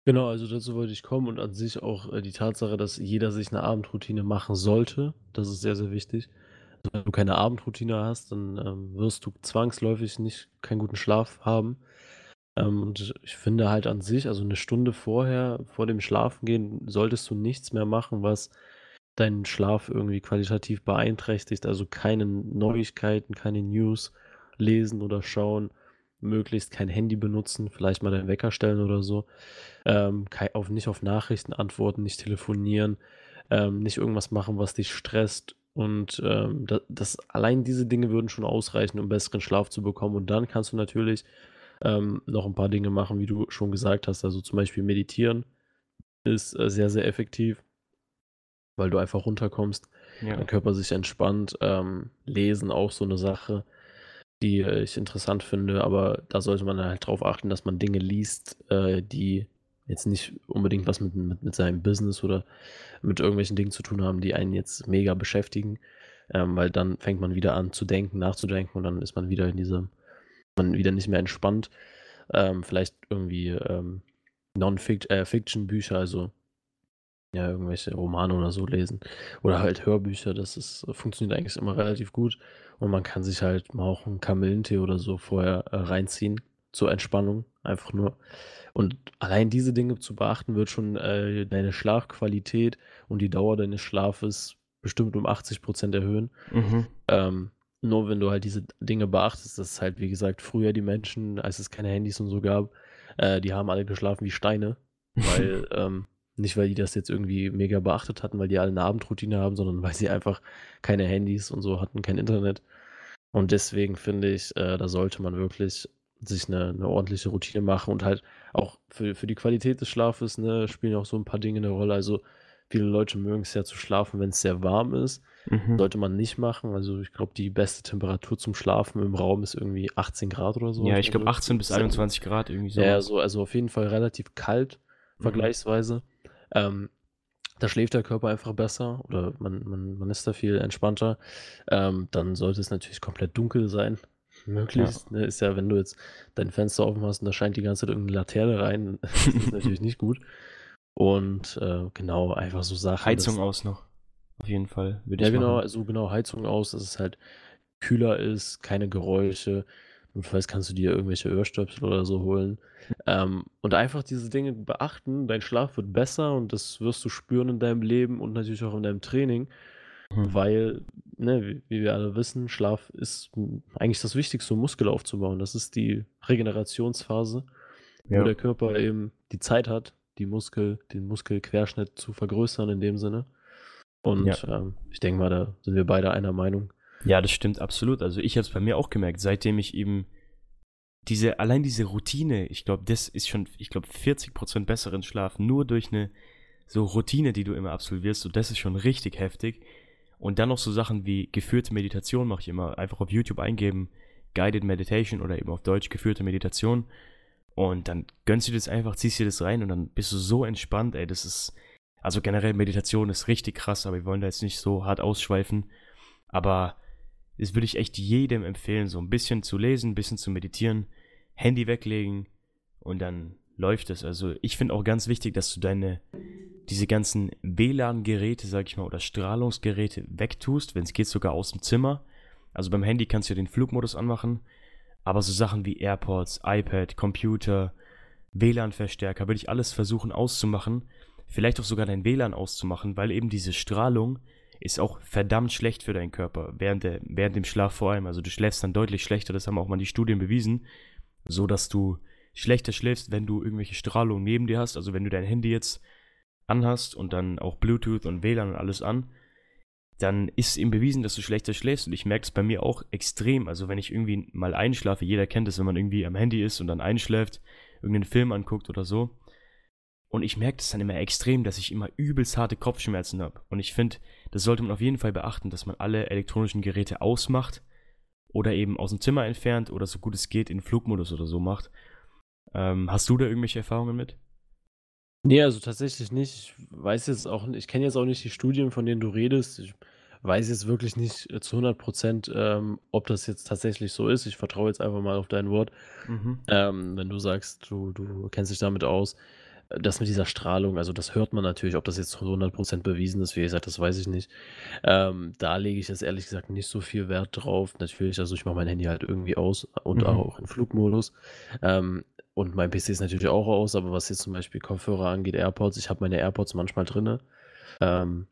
Genau, also dazu wollte ich kommen und an sich auch äh, die Tatsache, dass jeder sich eine Abendroutine machen sollte, das ist sehr, sehr wichtig. Also wenn du keine Abendroutine hast, dann ähm, wirst du zwangsläufig nicht keinen guten Schlaf haben. Ähm, und ich finde halt an sich, also eine Stunde vorher, vor dem Schlafengehen, solltest du nichts mehr machen, was deinen Schlaf irgendwie qualitativ beeinträchtigt. Also keine Neuigkeiten, keine News lesen oder schauen möglichst kein Handy benutzen, vielleicht mal den Wecker stellen oder so. Ähm, auf, nicht auf Nachrichten antworten, nicht telefonieren, ähm, nicht irgendwas machen, was dich stresst. Und ähm, das, das, allein diese Dinge würden schon ausreichen, um besseren Schlaf zu bekommen. Und dann kannst du natürlich ähm, noch ein paar Dinge machen, wie du schon gesagt hast. Also zum Beispiel meditieren ist äh, sehr, sehr effektiv, weil du einfach runterkommst, ja. dein Körper sich entspannt. Ähm, lesen auch so eine Sache die äh, ich interessant finde, aber da sollte man halt drauf achten, dass man Dinge liest, äh, die jetzt nicht unbedingt was mit, mit, mit seinem Business oder mit irgendwelchen Dingen zu tun haben, die einen jetzt mega beschäftigen, ähm, weil dann fängt man wieder an zu denken, nachzudenken und dann ist man wieder in diesem, man wieder nicht mehr entspannt. Ähm, vielleicht irgendwie ähm, Non-Fiction-Bücher, äh, also ja, irgendwelche Romane oder so lesen. Oder halt Hörbücher, das ist, funktioniert eigentlich immer relativ gut. Und man kann sich halt mal auch einen Kamillentee oder so vorher äh, reinziehen zur Entspannung, einfach nur. Und allein diese Dinge zu beachten, wird schon äh, deine Schlafqualität und die Dauer deines Schlafes bestimmt um 80 Prozent erhöhen. Mhm. Ähm, nur wenn du halt diese Dinge beachtest, das ist halt, wie gesagt, früher die Menschen, als es keine Handys und so gab, äh, die haben alle geschlafen wie Steine, weil ähm, nicht, weil die das jetzt irgendwie mega beachtet hatten, weil die alle eine Abendroutine haben, sondern weil sie einfach keine Handys und so hatten, kein Internet. Und deswegen finde ich, äh, da sollte man wirklich sich eine, eine, ordentliche Routine machen und halt auch für, für die Qualität des Schlafes ne, spielen auch so ein paar Dinge eine Rolle. Also viele Leute mögen es ja zu schlafen, wenn es sehr warm ist. Mhm. Sollte man nicht machen. Also ich glaube, die beste Temperatur zum Schlafen im Raum ist irgendwie 18 Grad oder so. Ja, ich glaube 18 bis 21 Grad irgendwie so. Ja, so, also auf jeden Fall relativ kalt mhm. vergleichsweise. Ähm, da schläft der Körper einfach besser oder man, man, man ist da viel entspannter. Ähm, dann sollte es natürlich komplett dunkel sein. Möglichst. Ja. Ne, ist ja, wenn du jetzt dein Fenster offen hast und da scheint die ganze Zeit irgendeine Laterne rein, das ist natürlich nicht gut. Und äh, genau, einfach so Sachen. Heizung aus noch. Auf jeden Fall. ja, genau, machen. so genau, Heizung aus, dass es halt kühler ist, keine Geräusche. Notfalls kannst du dir irgendwelche Ohrstöpsel oder so holen. Ähm, und einfach diese Dinge beachten. Dein Schlaf wird besser und das wirst du spüren in deinem Leben und natürlich auch in deinem Training. Mhm. Weil, ne, wie, wie, wir alle wissen, Schlaf ist eigentlich das Wichtigste, um Muskel aufzubauen. Das ist die Regenerationsphase, ja. wo der Körper eben die Zeit hat, die Muskel, den Muskelquerschnitt zu vergrößern in dem Sinne. Und ja. ähm, ich denke mal, da sind wir beide einer Meinung. Ja, das stimmt absolut. Also ich habe es bei mir auch gemerkt, seitdem ich eben diese, allein diese Routine, ich glaube, das ist schon, ich glaube, 40% besseren Schlaf, nur durch eine so Routine, die du immer absolvierst, so das ist schon richtig heftig. Und dann noch so Sachen wie geführte Meditation mache ich immer. Einfach auf YouTube eingeben, Guided Meditation oder eben auf Deutsch geführte Meditation. Und dann gönnst du dir das einfach, ziehst dir das rein und dann bist du so entspannt, ey. Das ist, also generell Meditation ist richtig krass, aber wir wollen da jetzt nicht so hart ausschweifen. Aber das würde ich echt jedem empfehlen, so ein bisschen zu lesen, ein bisschen zu meditieren, Handy weglegen und dann läuft es. Also ich finde auch ganz wichtig, dass du deine, diese ganzen WLAN-Geräte, sag ich mal, oder Strahlungsgeräte wegtust, wenn es geht sogar aus dem Zimmer. Also beim Handy kannst du den Flugmodus anmachen, aber so Sachen wie AirPods, iPad, Computer, WLAN-Verstärker, würde ich alles versuchen auszumachen. Vielleicht auch sogar dein WLAN auszumachen, weil eben diese Strahlung ist auch verdammt schlecht für deinen Körper, während, der, während dem Schlaf vor allem. Also du schläfst dann deutlich schlechter, das haben auch mal die Studien bewiesen, so dass du schlechter schläfst, wenn du irgendwelche Strahlung neben dir hast. Also wenn du dein Handy jetzt anhast und dann auch Bluetooth und WLAN und alles an, dann ist eben bewiesen, dass du schlechter schläfst. Und ich merke es bei mir auch extrem. Also wenn ich irgendwie mal einschlafe, jeder kennt es, wenn man irgendwie am Handy ist und dann einschläft, irgendeinen Film anguckt oder so. Und ich merke das dann immer extrem, dass ich immer übelst harte Kopfschmerzen habe. Und ich finde, das sollte man auf jeden Fall beachten, dass man alle elektronischen Geräte ausmacht oder eben aus dem Zimmer entfernt oder so gut es geht in Flugmodus oder so macht. Ähm, hast du da irgendwelche Erfahrungen mit? Nee, also tatsächlich nicht. Ich weiß jetzt auch, ich kenne jetzt auch nicht die Studien, von denen du redest. Ich weiß jetzt wirklich nicht äh, zu 100 Prozent, ähm, ob das jetzt tatsächlich so ist. Ich vertraue jetzt einfach mal auf dein Wort. Mhm. Ähm, wenn du sagst, du, du kennst dich damit aus. Das mit dieser Strahlung, also das hört man natürlich, ob das jetzt zu 100% bewiesen ist, wie gesagt, das weiß ich nicht. Ähm, da lege ich jetzt ehrlich gesagt nicht so viel Wert drauf. Natürlich, also ich mache mein Handy halt irgendwie aus und mhm. auch in Flugmodus. Und mein PC ist natürlich auch aus, aber was jetzt zum Beispiel Kopfhörer angeht, AirPods, ich habe meine AirPods manchmal drinne. Ähm,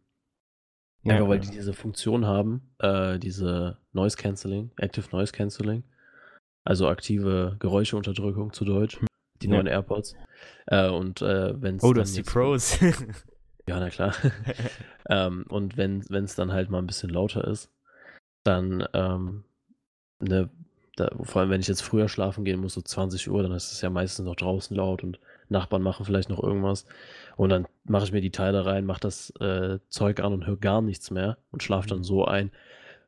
ja, einfach weil die diese Funktion haben, äh, diese Noise Cancelling, Active Noise Cancelling, also aktive Geräuscheunterdrückung zu Deutsch. Hm die ja. neuen AirPods. Äh, und äh, wenn. Oh, das die Pros. ja, na klar. ähm, und wenn es dann halt mal ein bisschen lauter ist, dann, ähm, ne, da, vor allem wenn ich jetzt früher schlafen gehen muss, so 20 Uhr, dann ist es ja meistens noch draußen laut und Nachbarn machen vielleicht noch irgendwas. Und dann mache ich mir die Teile rein, mache das äh, Zeug an und höre gar nichts mehr und schlafe dann mhm. so ein.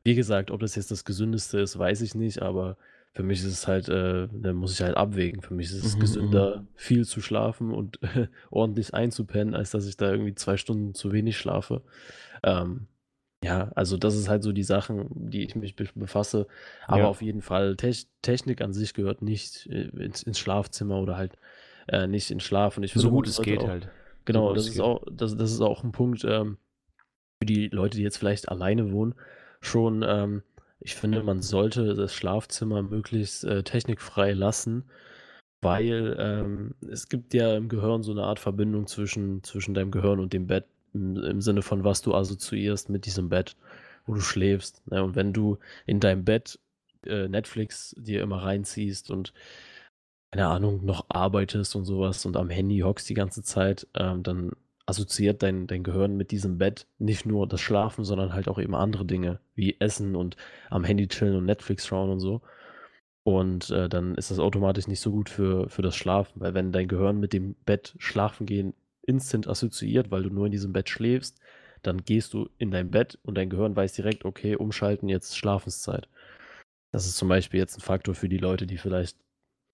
Wie gesagt, ob das jetzt das Gesündeste ist, weiß ich nicht, aber für mich ist es halt, äh, dann muss ich halt abwägen. Für mich ist es mhm, gesünder, mhm. viel zu schlafen und ordentlich einzupennen, als dass ich da irgendwie zwei Stunden zu wenig schlafe. Ähm, ja, also das ist halt so die Sachen, die ich mich befasse. Aber ja. auf jeden Fall, Te Technik an sich gehört nicht äh, ins, ins Schlafzimmer oder halt äh, nicht ins Schlaf. Und ich so gut es geht auch, halt. Genau, so das ist auch, das, das ist auch ein Punkt ähm, für die Leute, die jetzt vielleicht alleine wohnen, schon ähm, ich finde, man sollte das Schlafzimmer möglichst äh, technikfrei lassen, weil ähm, es gibt ja im Gehirn so eine Art Verbindung zwischen, zwischen deinem Gehirn und dem Bett, im, im Sinne von was du assoziierst mit diesem Bett, wo du schläfst. Ne? Und wenn du in deinem Bett äh, Netflix dir immer reinziehst und keine Ahnung, noch arbeitest und sowas und am Handy hockst die ganze Zeit, ähm, dann assoziiert dein, dein Gehirn mit diesem Bett nicht nur das Schlafen, sondern halt auch eben andere Dinge, wie Essen und am Handy chillen und Netflix schauen und so. Und äh, dann ist das automatisch nicht so gut für, für das Schlafen, weil wenn dein Gehirn mit dem Bett schlafen gehen instant assoziiert, weil du nur in diesem Bett schläfst, dann gehst du in dein Bett und dein Gehirn weiß direkt, okay, umschalten, jetzt Schlafenszeit. Das ist zum Beispiel jetzt ein Faktor für die Leute, die vielleicht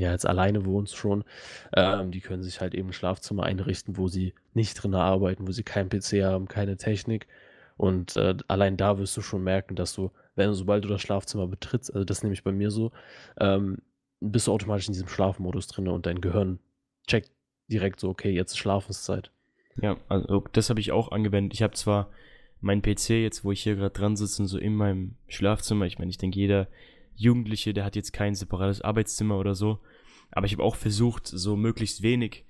ja jetzt alleine wohnst schon, ähm, die können sich halt eben ein Schlafzimmer einrichten, wo sie nicht drin arbeiten, wo sie keinen PC haben, keine Technik. Und äh, allein da wirst du schon merken, dass du, wenn sobald du das Schlafzimmer betrittst, also das nehme ich bei mir so, ähm, bist du automatisch in diesem Schlafmodus drin und dein Gehirn checkt direkt so, okay, jetzt ist Schlafenszeit. Ja, also das habe ich auch angewendet. Ich habe zwar meinen PC jetzt, wo ich hier gerade dran sitze, so in meinem Schlafzimmer. Ich meine, ich denke, jeder Jugendliche, der hat jetzt kein separates Arbeitszimmer oder so. Aber ich habe auch versucht, so möglichst wenig.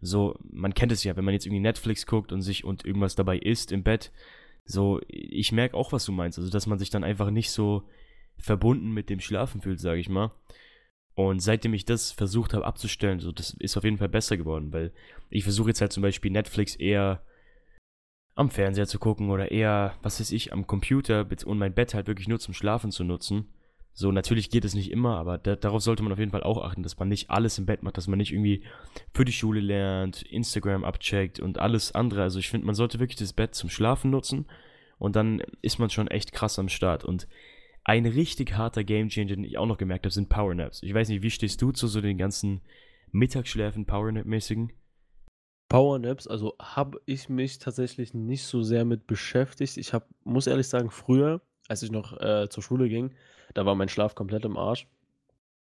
So, man kennt es ja, wenn man jetzt irgendwie Netflix guckt und sich und irgendwas dabei isst im Bett. So, ich merke auch, was du meinst. Also, dass man sich dann einfach nicht so verbunden mit dem Schlafen fühlt, sage ich mal. Und seitdem ich das versucht habe abzustellen, so, das ist auf jeden Fall besser geworden, weil ich versuche jetzt halt zum Beispiel Netflix eher am Fernseher zu gucken oder eher, was weiß ich, am Computer und mein Bett halt wirklich nur zum Schlafen zu nutzen. So, natürlich geht es nicht immer, aber da, darauf sollte man auf jeden Fall auch achten, dass man nicht alles im Bett macht, dass man nicht irgendwie für die Schule lernt, Instagram abcheckt und alles andere. Also ich finde, man sollte wirklich das Bett zum Schlafen nutzen und dann ist man schon echt krass am Start. Und ein richtig harter Gamechanger, den ich auch noch gemerkt habe, sind Powernaps. Ich weiß nicht, wie stehst du zu so den ganzen Mittagsschläfen, Powernap-mäßigen? Powernaps, also habe ich mich tatsächlich nicht so sehr mit beschäftigt. Ich habe, muss ehrlich sagen, früher, als ich noch äh, zur Schule ging, da war mein Schlaf komplett im Arsch.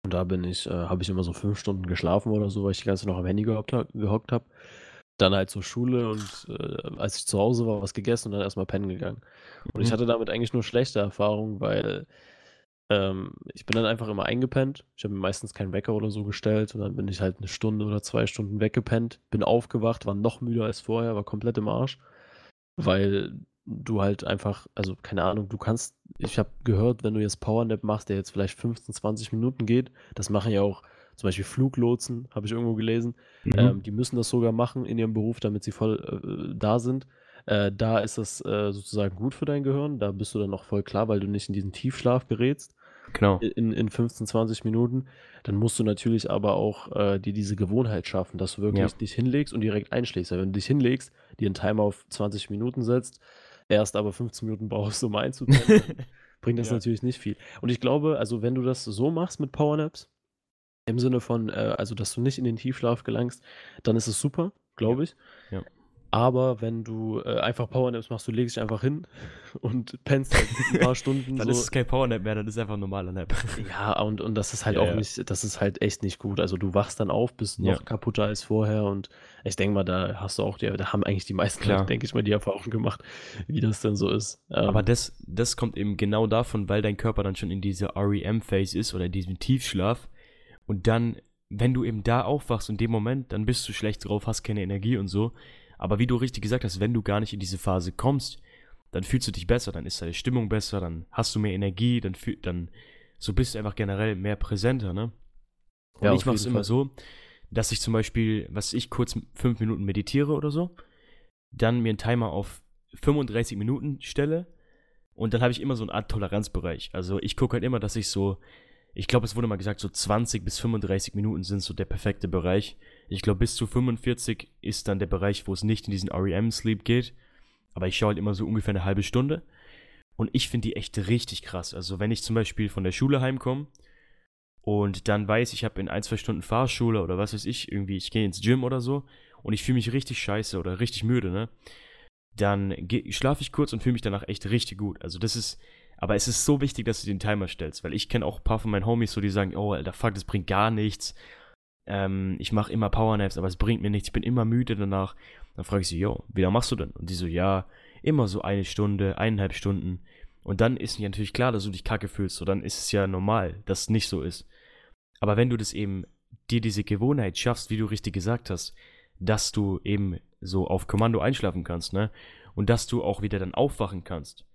Und da bin ich, äh, habe ich immer so fünf Stunden geschlafen oder so, weil ich die ganze Zeit noch am Handy gehockt, gehockt habe. Dann halt zur Schule und äh, als ich zu Hause war, was gegessen und dann erstmal pennen gegangen. Und ich mhm. hatte damit eigentlich nur schlechte Erfahrungen, weil ähm, ich bin dann einfach immer eingepennt. Ich habe mir meistens keinen Wecker oder so gestellt und dann bin ich halt eine Stunde oder zwei Stunden weggepennt, bin aufgewacht, war noch müder als vorher, war komplett im Arsch, weil du halt einfach, also keine Ahnung, du kannst, ich habe gehört, wenn du jetzt Powernap machst, der jetzt vielleicht 15, 20 Minuten geht, das machen ja auch zum Beispiel Fluglotsen, habe ich irgendwo gelesen, mhm. ähm, die müssen das sogar machen in ihrem Beruf, damit sie voll äh, da sind. Äh, da ist das äh, sozusagen gut für dein Gehirn, da bist du dann noch voll klar, weil du nicht in diesen Tiefschlaf gerätst. Genau. In, in 15, 20 Minuten. Dann musst du natürlich aber auch äh, dir diese Gewohnheit schaffen, dass du wirklich ja. dich hinlegst und direkt einschläfst. Weil wenn du dich hinlegst, dir einen Timer auf 20 Minuten setzt, erst aber 15 Minuten brauchst, um einzupennen, bringt das ja. natürlich nicht viel. Und ich glaube, also wenn du das so machst mit Powernaps, im Sinne von, äh, also dass du nicht in den Tiefschlaf gelangst, dann ist es super, glaube ich. Ja. Aber wenn du äh, einfach Powernaps machst, du legst dich einfach hin und pennst halt ein paar Stunden. dann so. ist es kein Powernap mehr, dann ist es einfach ein normaler Nap. ja, und, und das ist halt ja, auch ja. nicht, das ist halt echt nicht gut. Also du wachst dann auf, bist noch kaputter als vorher und ich denke mal, da hast du auch, die, da haben eigentlich die meisten Klar. Leute, denke ich mal, die Erfahrung gemacht, wie das denn so ist. Ähm, Aber das, das kommt eben genau davon, weil dein Körper dann schon in dieser REM-Phase ist oder in diesem Tiefschlaf und dann, wenn du eben da aufwachst in dem Moment, dann bist du schlecht drauf, hast keine Energie und so. Aber wie du richtig gesagt hast, wenn du gar nicht in diese Phase kommst, dann fühlst du dich besser, dann ist deine Stimmung besser, dann hast du mehr Energie, dann, fühl, dann so bist du einfach generell mehr präsenter, ne? Und ja, ich mache es immer so, dass ich zum Beispiel, was ich kurz fünf Minuten meditiere oder so, dann mir einen Timer auf 35 Minuten stelle und dann habe ich immer so eine Art Toleranzbereich. Also ich gucke halt immer, dass ich so ich glaube, es wurde mal gesagt, so 20 bis 35 Minuten sind so der perfekte Bereich. Ich glaube, bis zu 45 ist dann der Bereich, wo es nicht in diesen REM-Sleep geht. Aber ich schaue halt immer so ungefähr eine halbe Stunde. Und ich finde die echt richtig krass. Also, wenn ich zum Beispiel von der Schule heimkomme und dann weiß, ich habe in ein, zwei Stunden Fahrschule oder was weiß ich, irgendwie, ich gehe ins Gym oder so und ich fühle mich richtig scheiße oder richtig müde, ne? Dann schlafe ich kurz und fühle mich danach echt richtig gut. Also, das ist aber es ist so wichtig, dass du den Timer stellst, weil ich kenne auch ein paar von meinen Homies, so die sagen, oh, Alter, fuck, das bringt gar nichts. Ähm, ich mache immer Powernaps, aber es bringt mir nichts, ich bin immer müde danach. Dann frage ich sie, yo, wie lange machst du denn? Und die so, ja, immer so eine Stunde, eineinhalb Stunden. Und dann ist mir natürlich klar, dass du dich kacke fühlst. So, dann ist es ja normal, dass es nicht so ist. Aber wenn du das eben, dir diese Gewohnheit schaffst, wie du richtig gesagt hast, dass du eben so auf Kommando einschlafen kannst, ne? Und dass du auch wieder dann aufwachen kannst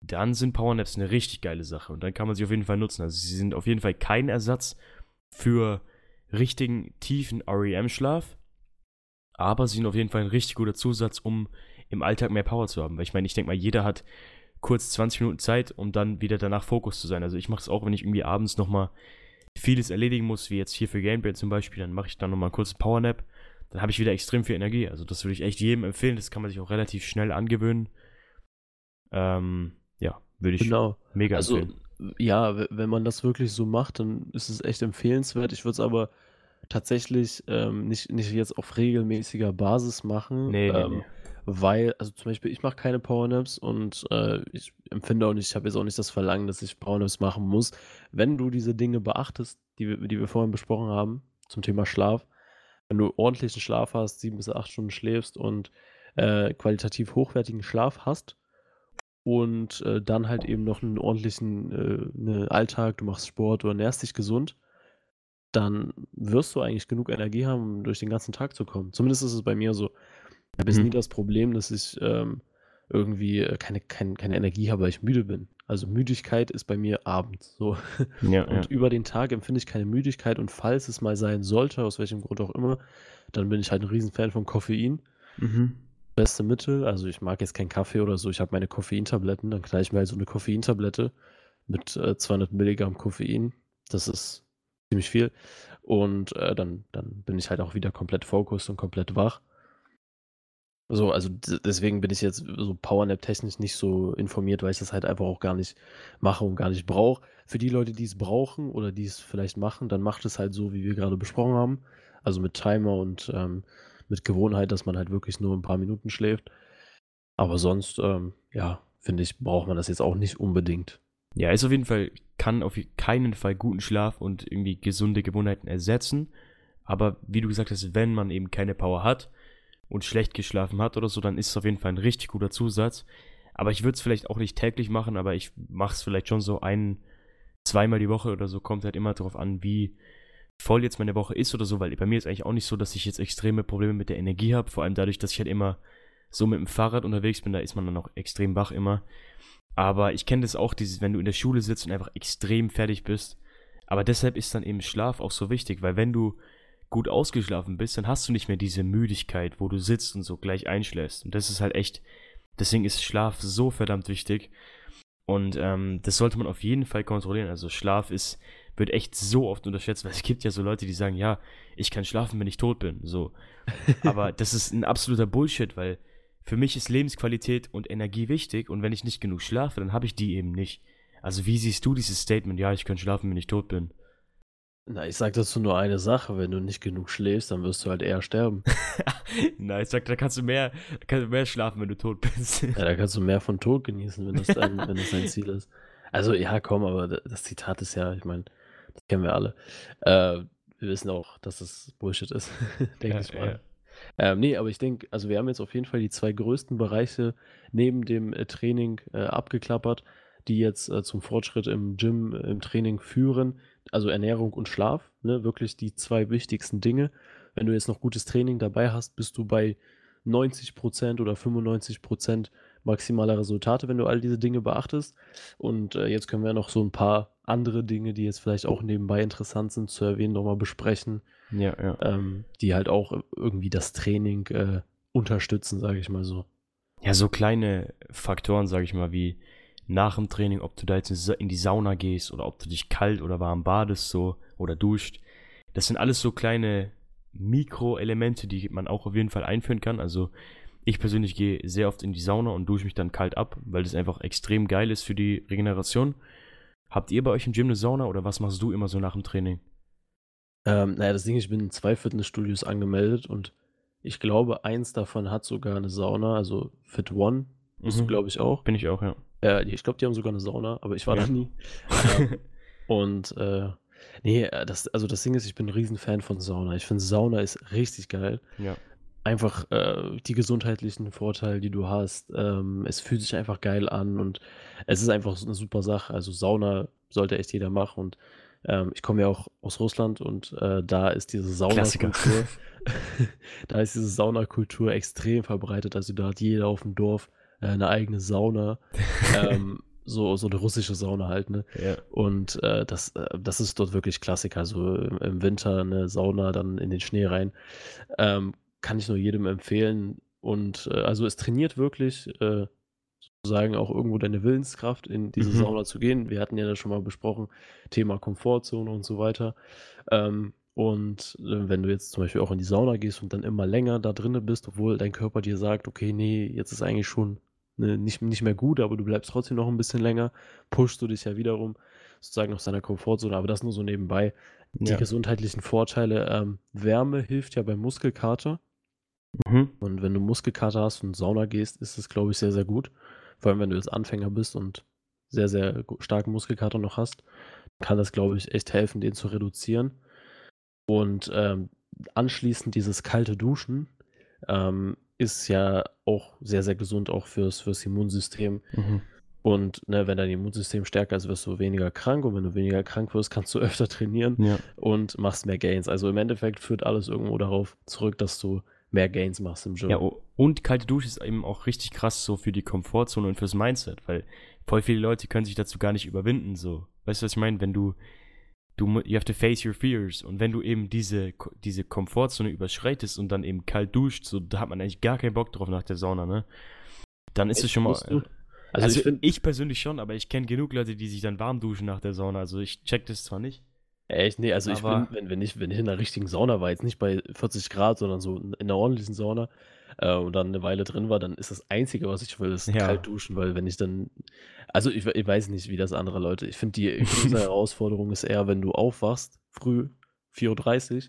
dann sind Powernaps eine richtig geile Sache und dann kann man sie auf jeden Fall nutzen. Also sie sind auf jeden Fall kein Ersatz für richtigen tiefen REM-Schlaf, aber sie sind auf jeden Fall ein richtig guter Zusatz, um im Alltag mehr Power zu haben. Weil ich meine, ich denke mal, jeder hat kurz 20 Minuten Zeit, um dann wieder danach Fokus zu sein. Also ich mache es auch, wenn ich irgendwie abends nochmal vieles erledigen muss, wie jetzt hier für Gameplay zum Beispiel, dann mache ich dann nochmal kurz Powernap. Dann habe ich wieder extrem viel Energie. Also das würde ich echt jedem empfehlen. Das kann man sich auch relativ schnell angewöhnen. Ähm, würde ich genau. mega also, empfehlen. Ja, wenn man das wirklich so macht, dann ist es echt empfehlenswert. Ich würde es aber tatsächlich ähm, nicht, nicht jetzt auf regelmäßiger Basis machen. Nee, ähm, nee, nee. Weil, also zum Beispiel, ich mache keine Powernaps und äh, ich empfinde auch nicht, ich habe jetzt auch nicht das Verlangen, dass ich Powernaps machen muss. Wenn du diese Dinge beachtest, die wir, die wir vorhin besprochen haben, zum Thema Schlaf, wenn du ordentlichen Schlaf hast, sieben bis acht Stunden schläfst und äh, qualitativ hochwertigen Schlaf hast, und äh, dann halt eben noch einen ordentlichen äh, ne Alltag, du machst Sport, du ernährst dich gesund, dann wirst du eigentlich genug Energie haben, um durch den ganzen Tag zu kommen. Zumindest ist es bei mir so. Ich habe jetzt mhm. nie das Problem, dass ich ähm, irgendwie äh, keine, kein, keine Energie habe, weil ich müde bin. Also Müdigkeit ist bei mir abends so. Ja, und ja. über den Tag empfinde ich keine Müdigkeit und falls es mal sein sollte, aus welchem Grund auch immer, dann bin ich halt ein Riesenfan von Koffein. Mhm beste Mittel. Also ich mag jetzt keinen Kaffee oder so. Ich habe meine Koffeintabletten. Dann knall ich mir halt so eine Koffeintablette mit äh, 200 Milligramm Koffein. Das ist ziemlich viel. Und äh, dann, dann bin ich halt auch wieder komplett fokussiert und komplett wach. So, also deswegen bin ich jetzt so Powernap-technisch nicht so informiert, weil ich das halt einfach auch gar nicht mache und gar nicht brauche. Für die Leute, die es brauchen oder die es vielleicht machen, dann macht es halt so, wie wir gerade besprochen haben. Also mit Timer und ähm, mit Gewohnheit, dass man halt wirklich nur ein paar Minuten schläft. Aber sonst, ähm, ja, finde ich, braucht man das jetzt auch nicht unbedingt. Ja, ist auf jeden Fall, kann auf keinen Fall guten Schlaf und irgendwie gesunde Gewohnheiten ersetzen. Aber wie du gesagt hast, wenn man eben keine Power hat, und schlecht geschlafen hat oder so, dann ist es auf jeden Fall ein richtig guter Zusatz. Aber ich würde es vielleicht auch nicht täglich machen, aber ich mache es vielleicht schon so ein, zweimal die Woche oder so. Kommt halt immer darauf an, wie voll jetzt meine Woche ist oder so, weil bei mir ist eigentlich auch nicht so, dass ich jetzt extreme Probleme mit der Energie habe. Vor allem dadurch, dass ich halt immer so mit dem Fahrrad unterwegs bin, da ist man dann auch extrem wach immer. Aber ich kenne das auch, dieses, wenn du in der Schule sitzt und einfach extrem fertig bist. Aber deshalb ist dann eben Schlaf auch so wichtig, weil wenn du gut ausgeschlafen bist, dann hast du nicht mehr diese Müdigkeit, wo du sitzt und so gleich einschläfst. Und das ist halt echt, deswegen ist Schlaf so verdammt wichtig. Und ähm, das sollte man auf jeden Fall kontrollieren. Also Schlaf ist, wird echt so oft unterschätzt, weil es gibt ja so Leute, die sagen, ja, ich kann schlafen, wenn ich tot bin. So. Aber das ist ein absoluter Bullshit, weil für mich ist Lebensqualität und Energie wichtig und wenn ich nicht genug schlafe, dann habe ich die eben nicht. Also wie siehst du dieses Statement, ja, ich kann schlafen, wenn ich tot bin? Na, ich sag dazu nur eine Sache, wenn du nicht genug schläfst, dann wirst du halt eher sterben. Na, ich sag, da kannst du mehr, kannst du mehr schlafen, wenn du tot bist. ja, da kannst du mehr von Tod genießen, wenn das dein, wenn das dein Ziel ist. Also ja, komm, aber das Zitat ist ja, ich meine, kennen wir alle. Äh, wir wissen auch, dass es Bullshit ist, denke ja, ich mal. Ja. Ähm, nee, aber ich denke, also wir haben jetzt auf jeden Fall die zwei größten Bereiche neben dem äh, Training äh, abgeklappert, die jetzt äh, zum Fortschritt im Gym, im Training führen also Ernährung und Schlaf, ne, wirklich die zwei wichtigsten Dinge. Wenn du jetzt noch gutes Training dabei hast, bist du bei 90% oder 95% maximaler Resultate, wenn du all diese Dinge beachtest. Und äh, jetzt können wir noch so ein paar andere Dinge, die jetzt vielleicht auch nebenbei interessant sind zu erwähnen, nochmal besprechen. Ja, ja. Ähm, die halt auch irgendwie das Training äh, unterstützen, sage ich mal so. Ja, so kleine Faktoren, sage ich mal, wie nach dem Training, ob du da jetzt in die Sauna gehst oder ob du dich kalt oder warm badest so oder duscht. Das sind alles so kleine Mikroelemente, die man auch auf jeden Fall einführen kann. Also ich persönlich gehe sehr oft in die Sauna und dusche mich dann kalt ab, weil das einfach extrem geil ist für die Regeneration. Habt ihr bei euch im Gym eine Sauna oder was machst du immer so nach dem Training? Ähm, naja, das Ding ist, ich bin in zwei Fitnessstudios angemeldet und ich glaube, eins davon hat sogar eine Sauna, also Fit One. Bist mhm. glaube ich, auch. Bin ich auch, ja. Äh, ich glaube, die haben sogar eine Sauna, aber ich war ja. da nie. ähm, und äh, nee, äh, das, also das Ding ist, ich bin ein Riesenfan von Sauna. Ich finde, Sauna ist richtig geil. Ja. Einfach äh, die gesundheitlichen Vorteile, die du hast. Ähm, es fühlt sich einfach geil an und es ist einfach so eine super Sache. Also Sauna sollte echt jeder machen und ähm, ich komme ja auch aus Russland und äh, da ist diese Saunakultur, da ist diese Saunakultur extrem verbreitet. Also da hat jeder auf dem Dorf äh, eine eigene Sauna. ähm, so, so eine russische Sauna halt, ne? Ja. Und äh, das, äh, das ist dort wirklich Klassiker. So im, im, Winter eine Sauna, dann in den Schnee rein. Ähm, kann ich nur jedem empfehlen. Und äh, also es trainiert wirklich äh, sozusagen auch irgendwo deine Willenskraft, in diese mhm. Sauna zu gehen. Wir hatten ja da schon mal besprochen, Thema Komfortzone und so weiter. Ähm, und äh, wenn du jetzt zum Beispiel auch in die Sauna gehst und dann immer länger da drinnen bist, obwohl dein Körper dir sagt, okay, nee, jetzt ist eigentlich schon ne, nicht, nicht mehr gut, aber du bleibst trotzdem noch ein bisschen länger, pushst du dich ja wiederum sozusagen aus deiner Komfortzone, aber das nur so nebenbei. Die ja. gesundheitlichen Vorteile, ähm, Wärme hilft ja beim Muskelkater. Mhm. Und wenn du Muskelkater hast und Sauna gehst, ist es, glaube ich, sehr, sehr gut. Vor allem, wenn du jetzt Anfänger bist und sehr, sehr starken Muskelkater noch hast, kann das, glaube ich, echt helfen, den zu reduzieren. Und ähm, anschließend dieses kalte Duschen ähm, ist ja auch sehr, sehr gesund, auch fürs, fürs Immunsystem. Mhm. Und ne, wenn dein Immunsystem stärker ist, wirst du weniger krank. Und wenn du weniger krank wirst, kannst du öfter trainieren ja. und machst mehr Gains. Also im Endeffekt führt alles irgendwo darauf zurück, dass du mehr Gains machst im Gym. Ja, und kalte Dusche ist eben auch richtig krass so für die Komfortzone und fürs Mindset, weil voll viele Leute können sich dazu gar nicht überwinden. So, weißt du, was ich meine? Wenn du du you have to face your fears und wenn du eben diese diese Komfortzone überschreitest und dann eben kalt duscht, so da hat man eigentlich gar keinen Bock drauf nach der Sauna, ne? Dann ist es schon mal also, also, ich, ich, persönlich schon, aber ich kenne genug Leute, die sich dann warm duschen nach der Sauna. Also ich check das zwar nicht, Echt? Nee, also ich bin, wenn, wenn, ich, wenn ich in der richtigen Sauna war, jetzt nicht bei 40 Grad, sondern so in einer ordentlichen Sauna äh, und dann eine Weile drin war, dann ist das Einzige, was ich will, ist ja. kalt duschen, weil wenn ich dann, also ich, ich weiß nicht, wie das andere Leute, ich finde die größte Herausforderung ist eher, wenn du aufwachst, früh, 4.30 Uhr,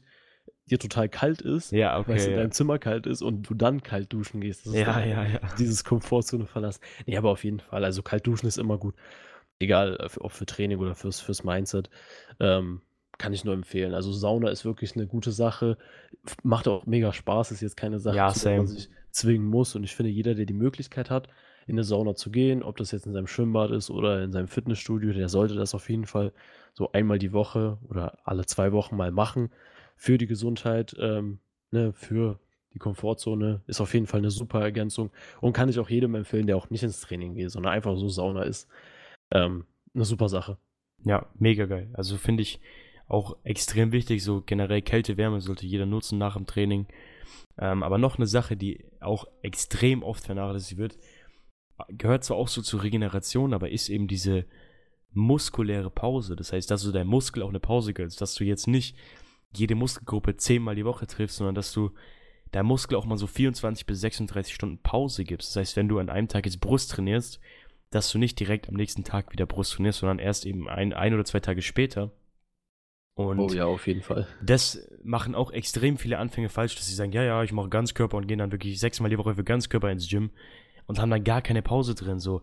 dir total kalt ist, ja, weil es in deinem Zimmer kalt ist und du dann kalt duschen gehst. Das ist ja, ja, ja. Dieses Komfortzone verlassen. Nee, aber auf jeden Fall, also kalt duschen ist immer gut. Egal, äh, ob für Training oder fürs, fürs Mindset. Ähm, kann ich nur empfehlen. Also Sauna ist wirklich eine gute Sache. Macht auch mega Spaß, ist jetzt keine Sache, ja, zu der man sich zwingen muss. Und ich finde, jeder, der die Möglichkeit hat, in eine Sauna zu gehen, ob das jetzt in seinem Schwimmbad ist oder in seinem Fitnessstudio, der sollte das auf jeden Fall so einmal die Woche oder alle zwei Wochen mal machen. Für die Gesundheit, ähm, ne, für die Komfortzone ist auf jeden Fall eine super Ergänzung und kann ich auch jedem empfehlen, der auch nicht ins Training geht, sondern einfach so Sauna ist. Ähm, eine super Sache. Ja, mega geil. Also finde ich, auch extrem wichtig. So generell Kälte, Wärme sollte jeder nutzen nach dem Training. Ähm, aber noch eine Sache, die auch extrem oft vernachlässigt wird, gehört zwar auch so zur Regeneration, aber ist eben diese muskuläre Pause. Das heißt, dass du deinem Muskel auch eine Pause gönnst, dass du jetzt nicht jede Muskelgruppe zehnmal die Woche triffst, sondern dass du deinem Muskel auch mal so 24 bis 36 Stunden Pause gibst. Das heißt, wenn du an einem Tag jetzt Brust trainierst, dass du nicht direkt am nächsten Tag wieder Brust trainierst, sondern erst eben ein, ein oder zwei Tage später. Und oh ja, auf jeden Fall. Das machen auch extrem viele Anfänger falsch, dass sie sagen, ja, ja, ich mache Ganzkörper und gehen dann wirklich sechsmal die Woche für Ganzkörper ins Gym und haben dann gar keine Pause drin. So,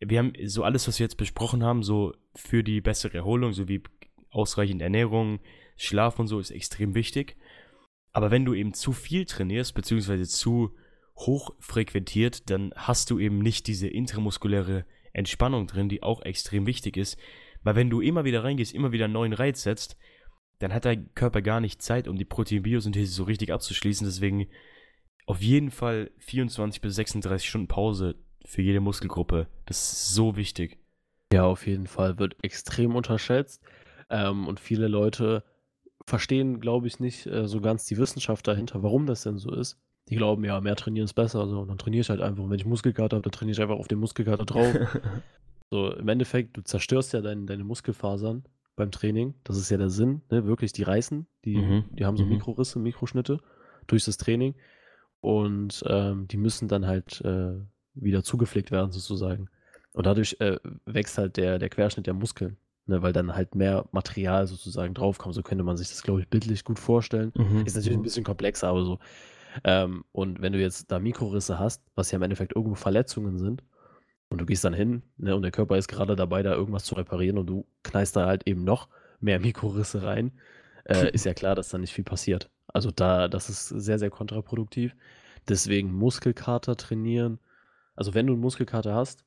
wir haben so alles, was wir jetzt besprochen haben, so für die bessere Erholung, so wie ausreichend Ernährung, Schlaf und so, ist extrem wichtig. Aber wenn du eben zu viel trainierst, beziehungsweise zu hoch frequentiert, dann hast du eben nicht diese intramuskuläre Entspannung drin, die auch extrem wichtig ist, weil wenn du immer wieder reingehst, immer wieder einen neuen Reiz setzt, dann hat dein Körper gar nicht Zeit, um die Proteinbiosynthese so richtig abzuschließen. Deswegen auf jeden Fall 24 bis 36 Stunden Pause für jede Muskelgruppe. Das ist so wichtig. Ja, auf jeden Fall. Wird extrem unterschätzt. Ähm, und viele Leute verstehen, glaube ich, nicht äh, so ganz die Wissenschaft dahinter, warum das denn so ist. Die glauben, ja, mehr trainieren ist besser. So. Und dann trainiere ich halt einfach. Und wenn ich Muskelkater habe, dann trainiere ich einfach auf den Muskelkater drauf. So, im Endeffekt, du zerstörst ja dein, deine Muskelfasern beim Training. Das ist ja der Sinn, ne? Wirklich, die reißen, die, mhm. die haben so mhm. Mikrorisse, Mikroschnitte durch das Training. Und ähm, die müssen dann halt äh, wieder zugepflegt werden, sozusagen. Und dadurch äh, wächst halt der, der Querschnitt der Muskeln, ne? weil dann halt mehr Material sozusagen draufkommt. So könnte man sich das, glaube ich, bildlich gut vorstellen. Mhm. Ist natürlich ein bisschen komplexer, aber so. Ähm, und wenn du jetzt da Mikrorisse hast, was ja im Endeffekt irgendwo Verletzungen sind, und du gehst dann hin, ne, und der Körper ist gerade dabei, da irgendwas zu reparieren und du knallst da halt eben noch mehr Mikrorisse rein, äh, ist ja klar, dass da nicht viel passiert. Also da, das ist sehr, sehr kontraproduktiv. Deswegen Muskelkater trainieren. Also wenn du einen Muskelkater hast,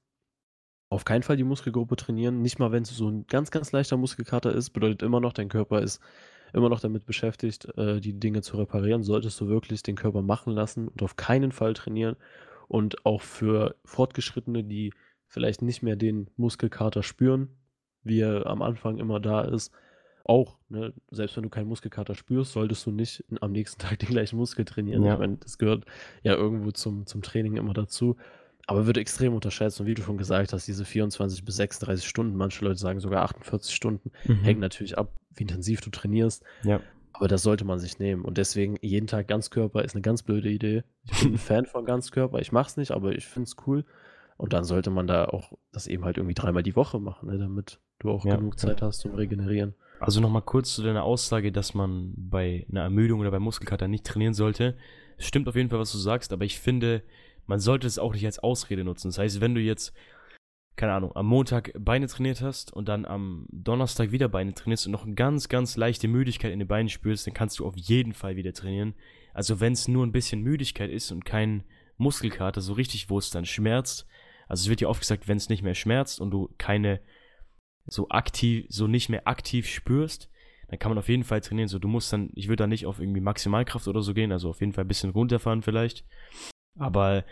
auf keinen Fall die Muskelgruppe trainieren. Nicht mal, wenn es so ein ganz, ganz leichter Muskelkater ist, bedeutet immer noch, dein Körper ist immer noch damit beschäftigt, äh, die Dinge zu reparieren. Solltest du wirklich den Körper machen lassen und auf keinen Fall trainieren und auch für Fortgeschrittene, die vielleicht nicht mehr den Muskelkater spüren, wie er am Anfang immer da ist, auch, ne, selbst wenn du keinen Muskelkater spürst, solltest du nicht am nächsten Tag den gleichen Muskel trainieren. Ja. Ich meine, das gehört ja irgendwo zum, zum Training immer dazu. Aber wird extrem unterschätzt. Und wie du schon gesagt hast, diese 24 bis 36 Stunden, manche Leute sagen sogar 48 Stunden, mhm. hängt natürlich ab, wie intensiv du trainierst. Ja. Aber das sollte man sich nehmen. Und deswegen jeden Tag Ganzkörper ist eine ganz blöde Idee. Ich bin ein Fan von Ganzkörper. Ich mache es nicht, aber ich finde es cool. Und dann sollte man da auch das eben halt irgendwie dreimal die Woche machen, ne, damit du auch ja, genug Zeit ja. hast zum Regenerieren. Also nochmal kurz zu deiner Aussage, dass man bei einer Ermüdung oder beim Muskelkater nicht trainieren sollte. Es stimmt auf jeden Fall, was du sagst, aber ich finde, man sollte es auch nicht als Ausrede nutzen. Das heißt, wenn du jetzt keine Ahnung, am Montag Beine trainiert hast und dann am Donnerstag wieder Beine trainierst und noch eine ganz, ganz leichte Müdigkeit in den Beinen spürst, dann kannst du auf jeden Fall wieder trainieren. Also wenn es nur ein bisschen Müdigkeit ist und kein Muskelkater so richtig, wo es dann schmerzt, also es wird ja oft gesagt, wenn es nicht mehr schmerzt und du keine so aktiv, so nicht mehr aktiv spürst, dann kann man auf jeden Fall trainieren. So, du musst dann, ich würde da nicht auf irgendwie Maximalkraft oder so gehen, also auf jeden Fall ein bisschen runterfahren vielleicht. Aber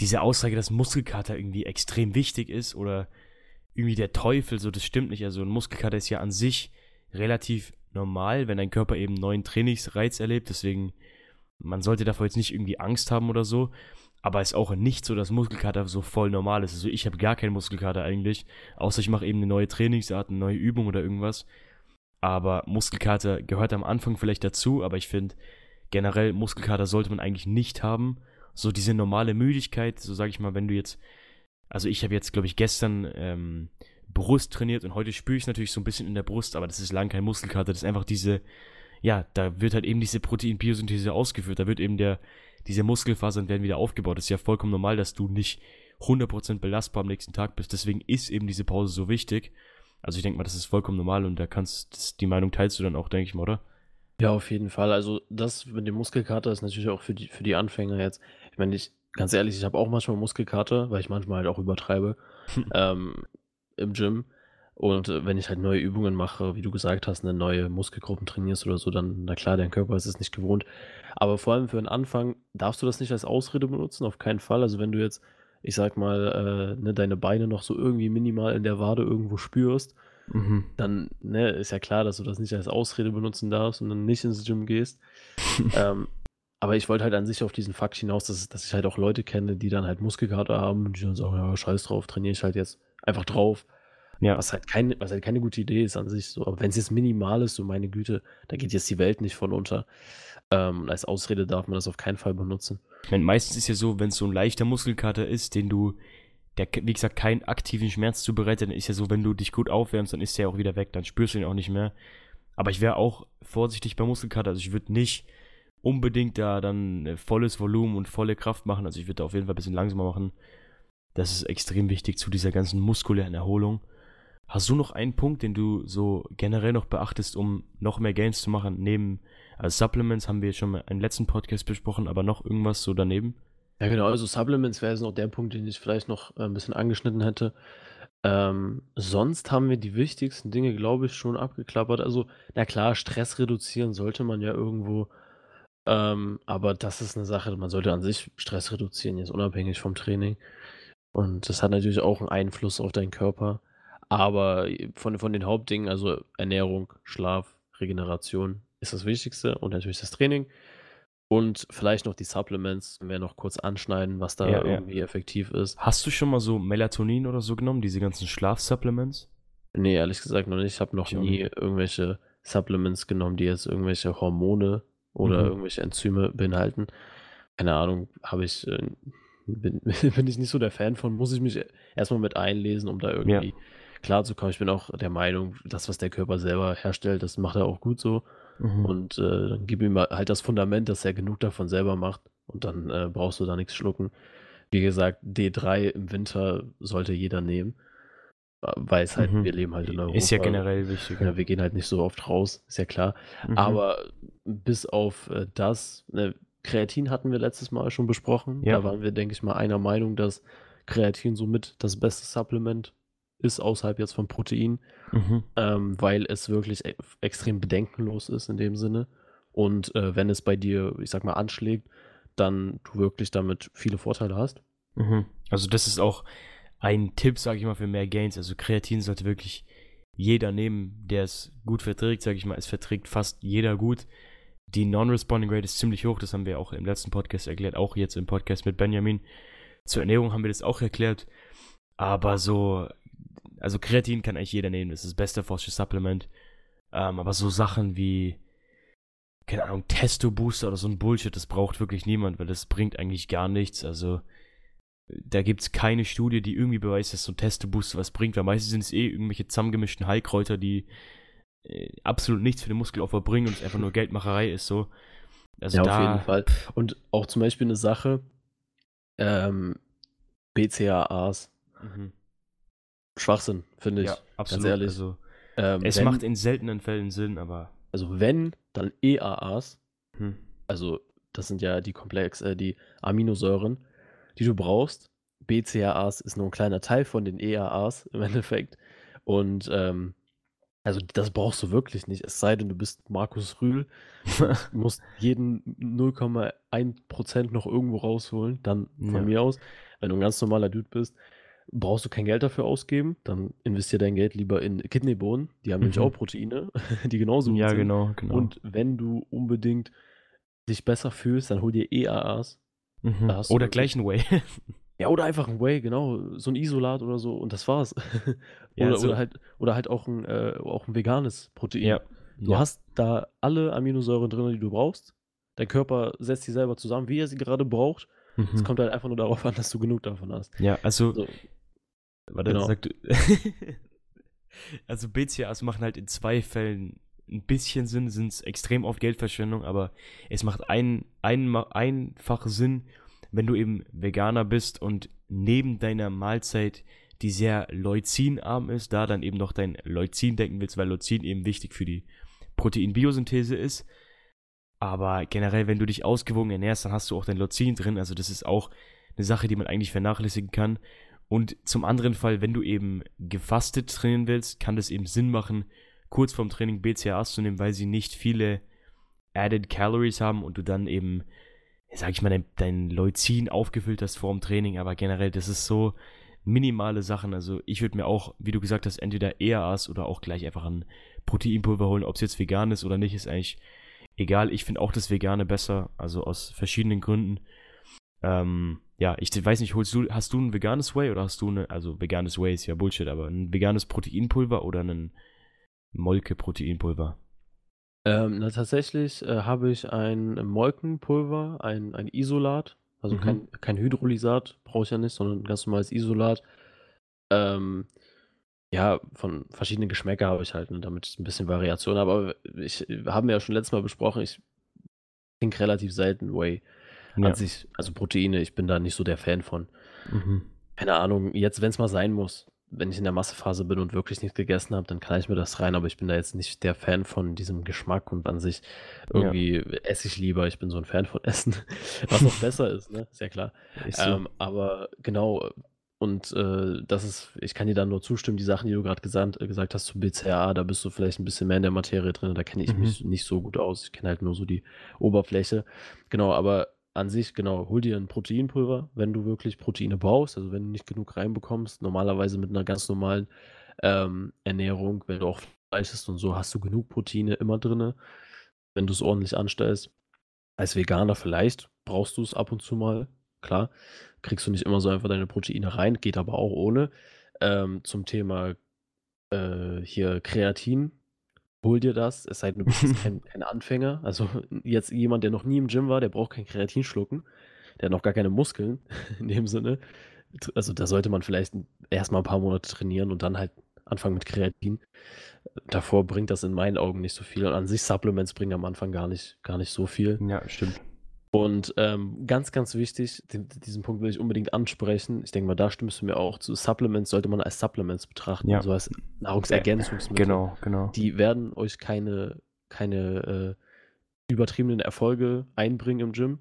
diese Aussage, dass Muskelkater irgendwie extrem wichtig ist oder irgendwie der Teufel, so das stimmt nicht. Also ein Muskelkater ist ja an sich relativ normal, wenn dein Körper eben neuen Trainingsreiz erlebt. Deswegen, man sollte davor jetzt nicht irgendwie Angst haben oder so. Aber es ist auch nicht so, dass Muskelkater so voll normal ist. Also ich habe gar keinen Muskelkater eigentlich, außer ich mache eben eine neue Trainingsart, eine neue Übung oder irgendwas. Aber Muskelkater gehört am Anfang vielleicht dazu, aber ich finde, generell Muskelkater sollte man eigentlich nicht haben. So diese normale Müdigkeit, so sage ich mal, wenn du jetzt, also ich habe jetzt, glaube ich, gestern ähm, Brust trainiert und heute spüre ich es natürlich so ein bisschen in der Brust, aber das ist lang kein Muskelkater, das ist einfach diese, ja, da wird halt eben diese Proteinbiosynthese ausgeführt, da wird eben der, diese Muskelfasern werden wieder aufgebaut. Das ist ja vollkommen normal, dass du nicht 100% belastbar am nächsten Tag bist. Deswegen ist eben diese Pause so wichtig. Also ich denke mal, das ist vollkommen normal und da kannst, das, die Meinung teilst du dann auch, denke ich mal, oder? Ja, auf jeden Fall. Also das mit dem Muskelkater ist natürlich auch für die, für die Anfänger jetzt. Ich meine, ich, ganz ehrlich, ich habe auch manchmal Muskelkater, weil ich manchmal halt auch übertreibe ähm, im Gym. Und äh, wenn ich halt neue Übungen mache, wie du gesagt hast, eine neue Muskelgruppen trainierst oder so, dann, na klar, dein Körper ist es nicht gewohnt. Aber vor allem für den Anfang darfst du das nicht als Ausrede benutzen, auf keinen Fall. Also wenn du jetzt, ich sag mal, äh, ne, deine Beine noch so irgendwie minimal in der Wade irgendwo spürst, mhm. dann ne, ist ja klar, dass du das nicht als Ausrede benutzen darfst und dann nicht ins Gym gehst. ähm, aber ich wollte halt an sich auf diesen Fakt hinaus, dass, dass ich halt auch Leute kenne, die dann halt Muskelkater haben und die dann sagen, ja, scheiß drauf, trainiere ich halt jetzt einfach drauf. Ja. Was halt, kein, was halt keine gute Idee ist an sich. So. Aber wenn es jetzt minimal ist, so meine Güte, da geht jetzt die Welt nicht von unter. Ähm, als Ausrede darf man das auf keinen Fall benutzen. Ich meine, meistens ist ja so, wenn es so ein leichter Muskelkater ist, den du, der, wie gesagt, keinen aktiven Schmerz zubereitet, dann ist ja so, wenn du dich gut aufwärmst, dann ist der auch wieder weg, dann spürst du ihn auch nicht mehr. Aber ich wäre auch vorsichtig beim Muskelkater. Also ich würde nicht unbedingt da dann äh, volles Volumen und volle Kraft machen. Also ich würde da auf jeden Fall ein bisschen langsamer machen. Das ist extrem wichtig zu dieser ganzen muskulären Erholung. Hast du noch einen Punkt, den du so generell noch beachtest, um noch mehr Gains zu machen? Neben also Supplements haben wir jetzt schon im letzten Podcast besprochen, aber noch irgendwas so daneben? Ja, genau. Also Supplements wäre jetzt noch der Punkt, den ich vielleicht noch äh, ein bisschen angeschnitten hätte. Ähm, sonst haben wir die wichtigsten Dinge, glaube ich, schon abgeklappert. Also, na klar, Stress reduzieren sollte man ja irgendwo. Ähm, aber das ist eine Sache, man sollte an sich Stress reduzieren, jetzt unabhängig vom Training. Und das hat natürlich auch einen Einfluss auf deinen Körper. Aber von, von den Hauptdingen, also Ernährung, Schlaf, Regeneration, ist das Wichtigste und natürlich das Training. Und vielleicht noch die Supplements, wenn wir noch kurz anschneiden, was da ja, irgendwie ja. effektiv ist. Hast du schon mal so Melatonin oder so genommen, diese ganzen Schlafsupplements? Nee, ehrlich gesagt noch nicht. Ich habe noch ich nie irgendwelche Supplements genommen, die jetzt irgendwelche Hormone oder mhm. irgendwelche Enzyme beinhalten. Keine Ahnung, habe ich, äh, bin, bin ich nicht so der Fan von, muss ich mich erstmal mit einlesen, um da irgendwie ja klarzukommen. Ich bin auch der Meinung, das, was der Körper selber herstellt, das macht er auch gut so. Mhm. Und äh, dann gib ihm halt das Fundament, dass er genug davon selber macht. Und dann äh, brauchst du da nichts schlucken. Wie gesagt, D3 im Winter sollte jeder nehmen. Weil es halt, mhm. wir leben halt in Europa. Ist ja generell wichtig. Ja, wir gehen halt nicht so oft raus, ist ja klar. Mhm. Aber bis auf äh, das, ne, Kreatin hatten wir letztes Mal schon besprochen. Ja. Da waren wir, denke ich mal, einer Meinung, dass Kreatin somit das beste Supplement ist, außerhalb jetzt von Protein, mhm. ähm, weil es wirklich e extrem bedenkenlos ist in dem Sinne. Und äh, wenn es bei dir, ich sag mal, anschlägt, dann du wirklich damit viele Vorteile hast. Mhm. Also das ist auch ein Tipp, sage ich mal, für mehr Gains. Also Kreatin sollte wirklich jeder nehmen, der es gut verträgt, sage ich mal. Es verträgt fast jeder gut. Die Non-Responding Rate ist ziemlich hoch, das haben wir auch im letzten Podcast erklärt, auch jetzt im Podcast mit Benjamin. Zur Ernährung haben wir das auch erklärt. Aber so also Kreatin kann eigentlich jeder nehmen, das ist das beste forsche Supplement. Ähm, aber so Sachen wie, keine Ahnung, Testo-Booster oder so ein Bullshit, das braucht wirklich niemand, weil das bringt eigentlich gar nichts. Also da gibt es keine Studie, die irgendwie beweist, dass so ein Testo-Booster was bringt, weil meistens sind es eh irgendwelche zusammengemischten Heilkräuter, die äh, absolut nichts für den Muskelaufbau bringen und es einfach nur Geldmacherei ist so. Also ja, da, auf jeden Fall. Und auch zum Beispiel eine Sache, ähm, BCAAs. Mhm. Schwachsinn, finde ich. Ja, absolut. Ganz ehrlich. Also, ähm, es wenn, macht in seltenen Fällen Sinn, aber. Also wenn, dann EAAs. Hm. Also das sind ja die Komplex, äh, die Aminosäuren, die du brauchst. BCAAs ist nur ein kleiner Teil von den EAAs im Endeffekt. Und ähm, also das brauchst du wirklich nicht. Es sei denn, du bist Markus Rühl, musst jeden 0,1% noch irgendwo rausholen, dann von ja. mir aus. Wenn du ein ganz normaler Dude bist, brauchst du kein Geld dafür ausgeben, dann investier dein Geld lieber in Kidneybohnen. Die haben mhm. nämlich auch Proteine, die genauso gut ja, sind. Ja, genau, genau. Und wenn du unbedingt dich besser fühlst, dann hol dir EAAs. Mhm. Oder gleich ein Whey. Ja, oder einfach ein Whey, genau, so ein Isolat oder so und das war's. Ja, Oder so oder halt oder halt auch ein äh, auch 'n veganes Protein. ja, Du ja, hast da alle Aminosäuren drin, die du brauchst. Dein Körper setzt die selber zusammen, wie er sie gerade braucht. Es mhm. kommt halt einfach nur darauf an, dass du genug davon hast. Ja, also, So, warte, genau. sag du also BCAAs machen halt in 2 Fällen ein bisschen Sinn, sind's extrem oft Geldverschwendung, aber es macht ein einma einfach Sinn, wenn du eben Veganer bist und neben deiner Mahlzeit, die sehr leucinarm ist, da dann eben noch dein Leucin decken willst, weil Leucin eben wichtig für die Proteinbiosynthese ist. Aber generell, wenn du dich ausgewogen ernährst, dann hast du auch dein Leucin drin. Also das ist auch eine Sache, die man eigentlich vernachlässigen kann. Und zum anderen Fall, wenn du eben gefastet trainieren willst, kann das eben Sinn machen, kurz vorm Training BCAAs zu nehmen, weil sie nicht viele Added Calories haben und du dann eben, sag ich mal, dein, dein Leucin aufgefüllt hast vor dem Training. Aber generell, das ist so minimale Sachen. Also ich würde mir auch, wie du gesagt hast, entweder EAAs oder auch gleich einfach ein Proteinpulver holen. Ob es jetzt vegan ist oder nicht, ist eigentlich egal. Ich finde auch das Vegane besser, also aus verschiedenen Gründen. Ähm, ja, ich weiß nicht, holst du, hast du ein veganes Whey oder hast du eine, also veganes Whey ist ja Bullshit, aber ein veganes Proteinpulver oder ein Molke-Proteinpulver? Ähm, na, tatsächlich äh, habe ich ein Molkenpulver, ein, ein Isolat, also Mhm. kein, kein Hydrolysat, brauche ich ja nicht, sondern ein ganz normales Isolat. Ähm, ja, von verschiedenen Geschmäcker habe ich halt, ne, damit ich ein bisschen Variation habe. Aber ich haben wir ja schon letztes Mal besprochen, ich trinke relativ selten Whey Ja. sich, also Proteine, ich bin da nicht so der Fan von. Mhm. Keine Ahnung, jetzt, wenn es mal sein muss, wenn ich in der Massephase bin und wirklich nichts gegessen habe, dann kann ich mir das rein, aber ich bin da jetzt nicht der Fan von diesem Geschmack und an sich Ja. irgendwie esse ich lieber, ich bin so ein Fan von Essen, was auch besser ist, ne? Ist ja klar. So. Ähm, aber genau, und äh, das ist, ich kann dir dann nur zustimmen, die Sachen, die du gerade gesagt, äh, gesagt hast zu BCAA, da bist du vielleicht ein bisschen mehr in der Materie drin, da kenne ich Mhm. mich nicht so gut aus. Ich kenne halt nur so die Oberfläche. Genau, aber an sich, genau, hol dir ein Proteinpulver, wenn du wirklich Proteine brauchst, also wenn du nicht genug reinbekommst, normalerweise mit einer ganz normalen ähm, Ernährung, wenn du auch Fleisch isst und so, hast du genug Proteine immer drin, wenn du es ordentlich anstellst. Als Veganer vielleicht brauchst du es ab und zu mal, klar. Kriegst du nicht immer so einfach deine Proteine rein, geht aber auch ohne. Ähm, zum Thema äh, hier Kreatin, hol dir das, es sei denn, du bist kein, kein Anfänger. Also jetzt jemand, der noch nie im Gym war, der braucht kein Kreatin schlucken. Der hat noch gar keine Muskeln in dem Sinne. Also da sollte man vielleicht erstmal ein paar Monate trainieren und dann halt anfangen mit Kreatin. Davor bringt das in meinen Augen nicht so viel. Und an sich Supplements bringen am Anfang gar nicht, gar nicht so viel. Ja, stimmt. Und ähm, ganz, ganz wichtig, den, diesen Punkt will ich unbedingt ansprechen. Ich denke mal, da stimmst du mir auch zu. Supplements sollte man als Supplements betrachten, Ja. also als Nahrungsergänzungsmittel. Genau, genau. Die werden euch keine, keine äh, übertriebenen Erfolge einbringen im Gym.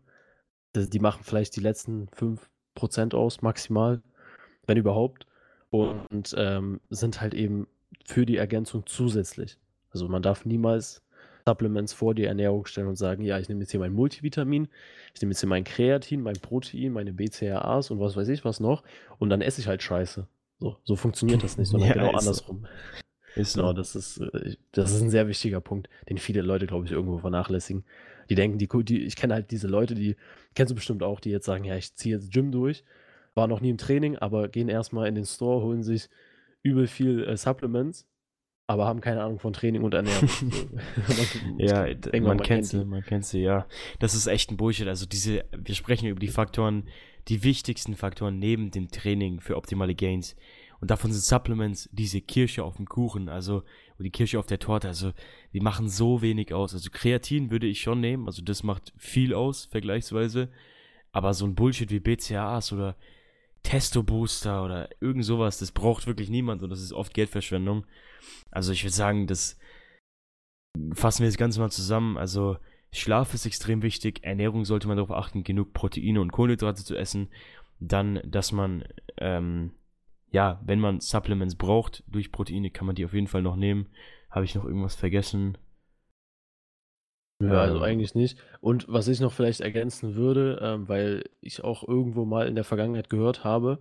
Das, die machen vielleicht die letzten 5% aus, maximal, wenn überhaupt. Und ähm, sind halt eben für die Ergänzung zusätzlich. Also man darf niemals Supplements vor die Ernährung stellen und sagen, ja, ich nehme jetzt hier mein Multivitamin, ich nehme jetzt hier mein Kreatin, mein Protein, meine BCAAs und was weiß ich was noch und dann esse ich halt Scheiße. So, so funktioniert das nicht, sondern Ja, genau ist andersrum. Ist Genau, so. das ist, äh, das ist ein sehr wichtiger Punkt, den viele Leute, glaube ich, irgendwo vernachlässigen. Die denken, die, die ich kenne halt diese Leute, die kennst du bestimmt auch, die jetzt sagen, ja, ich ziehe jetzt Gym durch, war noch nie im Training, aber gehen erstmal in den Store, holen sich übel viel äh, Supplements, aber haben keine Ahnung von Training und Ernährung. So. Man- ich Ja, denke man, kennt sie, man kennt sie, ja. Das ist echt ein Bullshit. Also diese, wir sprechen über die Faktoren, die wichtigsten Faktoren neben dem Training für optimale Gains. Und davon sind Supplements diese Kirsche auf dem Kuchen, also oder die Kirsche auf der Torte. Also die machen so wenig aus. Also Kreatin würde ich schon nehmen, also das macht viel aus vergleichsweise. Aber so ein Bullshit wie BCAAs oder Testo-Booster oder irgend sowas, das braucht wirklich niemand und das ist oft Geldverschwendung. Also ich würde sagen, das fassen wir das Ganze mal zusammen. Also Schlaf ist extrem wichtig, Ernährung sollte man darauf achten, genug Proteine und Kohlenhydrate zu essen. Dann, dass man, ähm, ja, wenn man Supplements braucht durch Proteine, kann man die auf jeden Fall noch nehmen. Habe ich noch irgendwas vergessen? Ja, also Ähm, eigentlich nicht. Und was ich noch vielleicht ergänzen würde, ähm, weil ich auch irgendwo mal in der Vergangenheit gehört habe,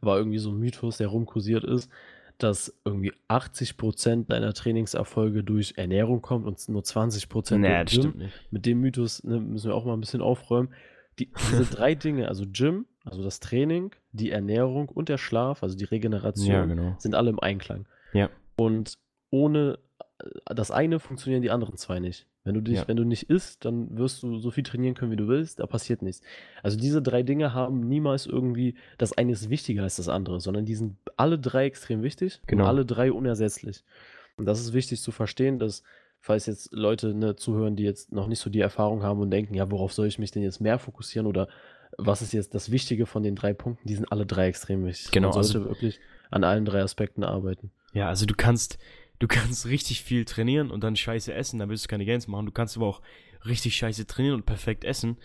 war irgendwie so ein Mythos, der rumkursiert ist, dass irgendwie 80% deiner Trainingserfolge durch Ernährung kommt und nur 20% Nee, durch das Gym. stimmt nicht. Mit dem Mythos ne, müssen wir auch mal ein bisschen aufräumen. Die, diese drei Dinge, also Gym, also das Training, die Ernährung und der Schlaf, also die Regeneration, Ja, genau. sind alle im Einklang. Ja. Und ohne äh, das eine funktionieren die anderen zwei nicht. Wenn du dich, Ja. wenn du nicht isst, dann wirst du so viel trainieren können, wie du willst, da passiert nichts. Also diese drei Dinge haben niemals irgendwie, das eine ist wichtiger als das andere, sondern die sind alle drei extrem wichtig Genau. und alle drei unersetzlich. Und das ist wichtig zu verstehen, dass, falls jetzt Leute ne, zuhören, die jetzt noch nicht so die Erfahrung haben und denken, ja, worauf soll ich mich denn jetzt mehr fokussieren oder was ist jetzt das Wichtige von den drei Punkten, die sind alle drei extrem wichtig. Genau, Man sollte also- wirklich an allen drei Aspekten arbeiten. Ja, also du kannst, du kannst richtig viel trainieren und dann scheiße essen, dann wirst du keine Gains machen. Du kannst aber auch richtig scheiße trainieren und perfekt essen,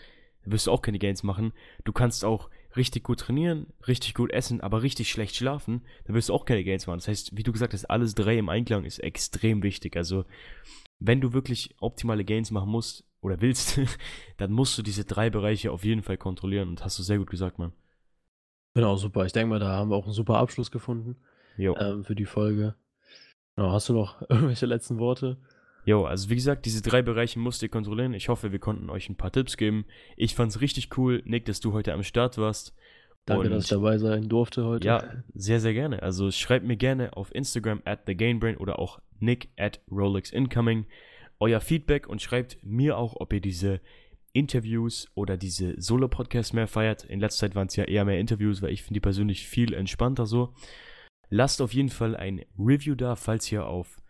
dann wirst du auch keine Gains machen. Du kannst auch richtig gut trainieren, richtig gut essen, aber richtig schlecht schlafen, dann wirst du auch keine Gains machen. Das heißt, wie du gesagt hast, alles drei im Einklang ist extrem wichtig. Also, wenn du wirklich optimale Gains machen musst oder willst, dann musst du diese drei Bereiche auf jeden Fall kontrollieren und hast du sehr gut gesagt, Mann. Genau, super. Ich denke mal, da haben wir auch einen super Abschluss gefunden ähm, für die Folge. Genau, hast du noch irgendwelche letzten Worte? Jo, also wie gesagt, diese drei Bereiche musst ihr kontrollieren. Ich hoffe, wir konnten euch ein paar Tipps geben. Ich fand's richtig cool, Nick, dass du heute am Start warst. Danke, Und dass ich dabei sein durfte heute. Ja, sehr, sehr gerne. Also schreibt mir gerne auf Instagram at thegainbrain oder auch nick at rollixincoming euer Feedback und schreibt mir auch, ob ihr diese Interviews oder diese Solo-Podcasts mehr feiert. In letzter Zeit waren es ja eher mehr Interviews, weil ich finde die persönlich viel entspannter so. Lasst auf jeden Fall ein Review da, falls ihr auf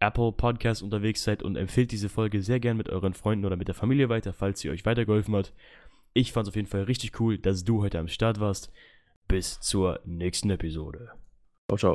Apple Podcast unterwegs seid und empfehlt diese Folge sehr gern mit euren Freunden oder mit der Familie weiter, falls sie euch weitergeholfen hat. Ich fand es auf jeden Fall richtig cool, dass du heute am Start warst. Bis zur nächsten Episode. Ciao, ciao.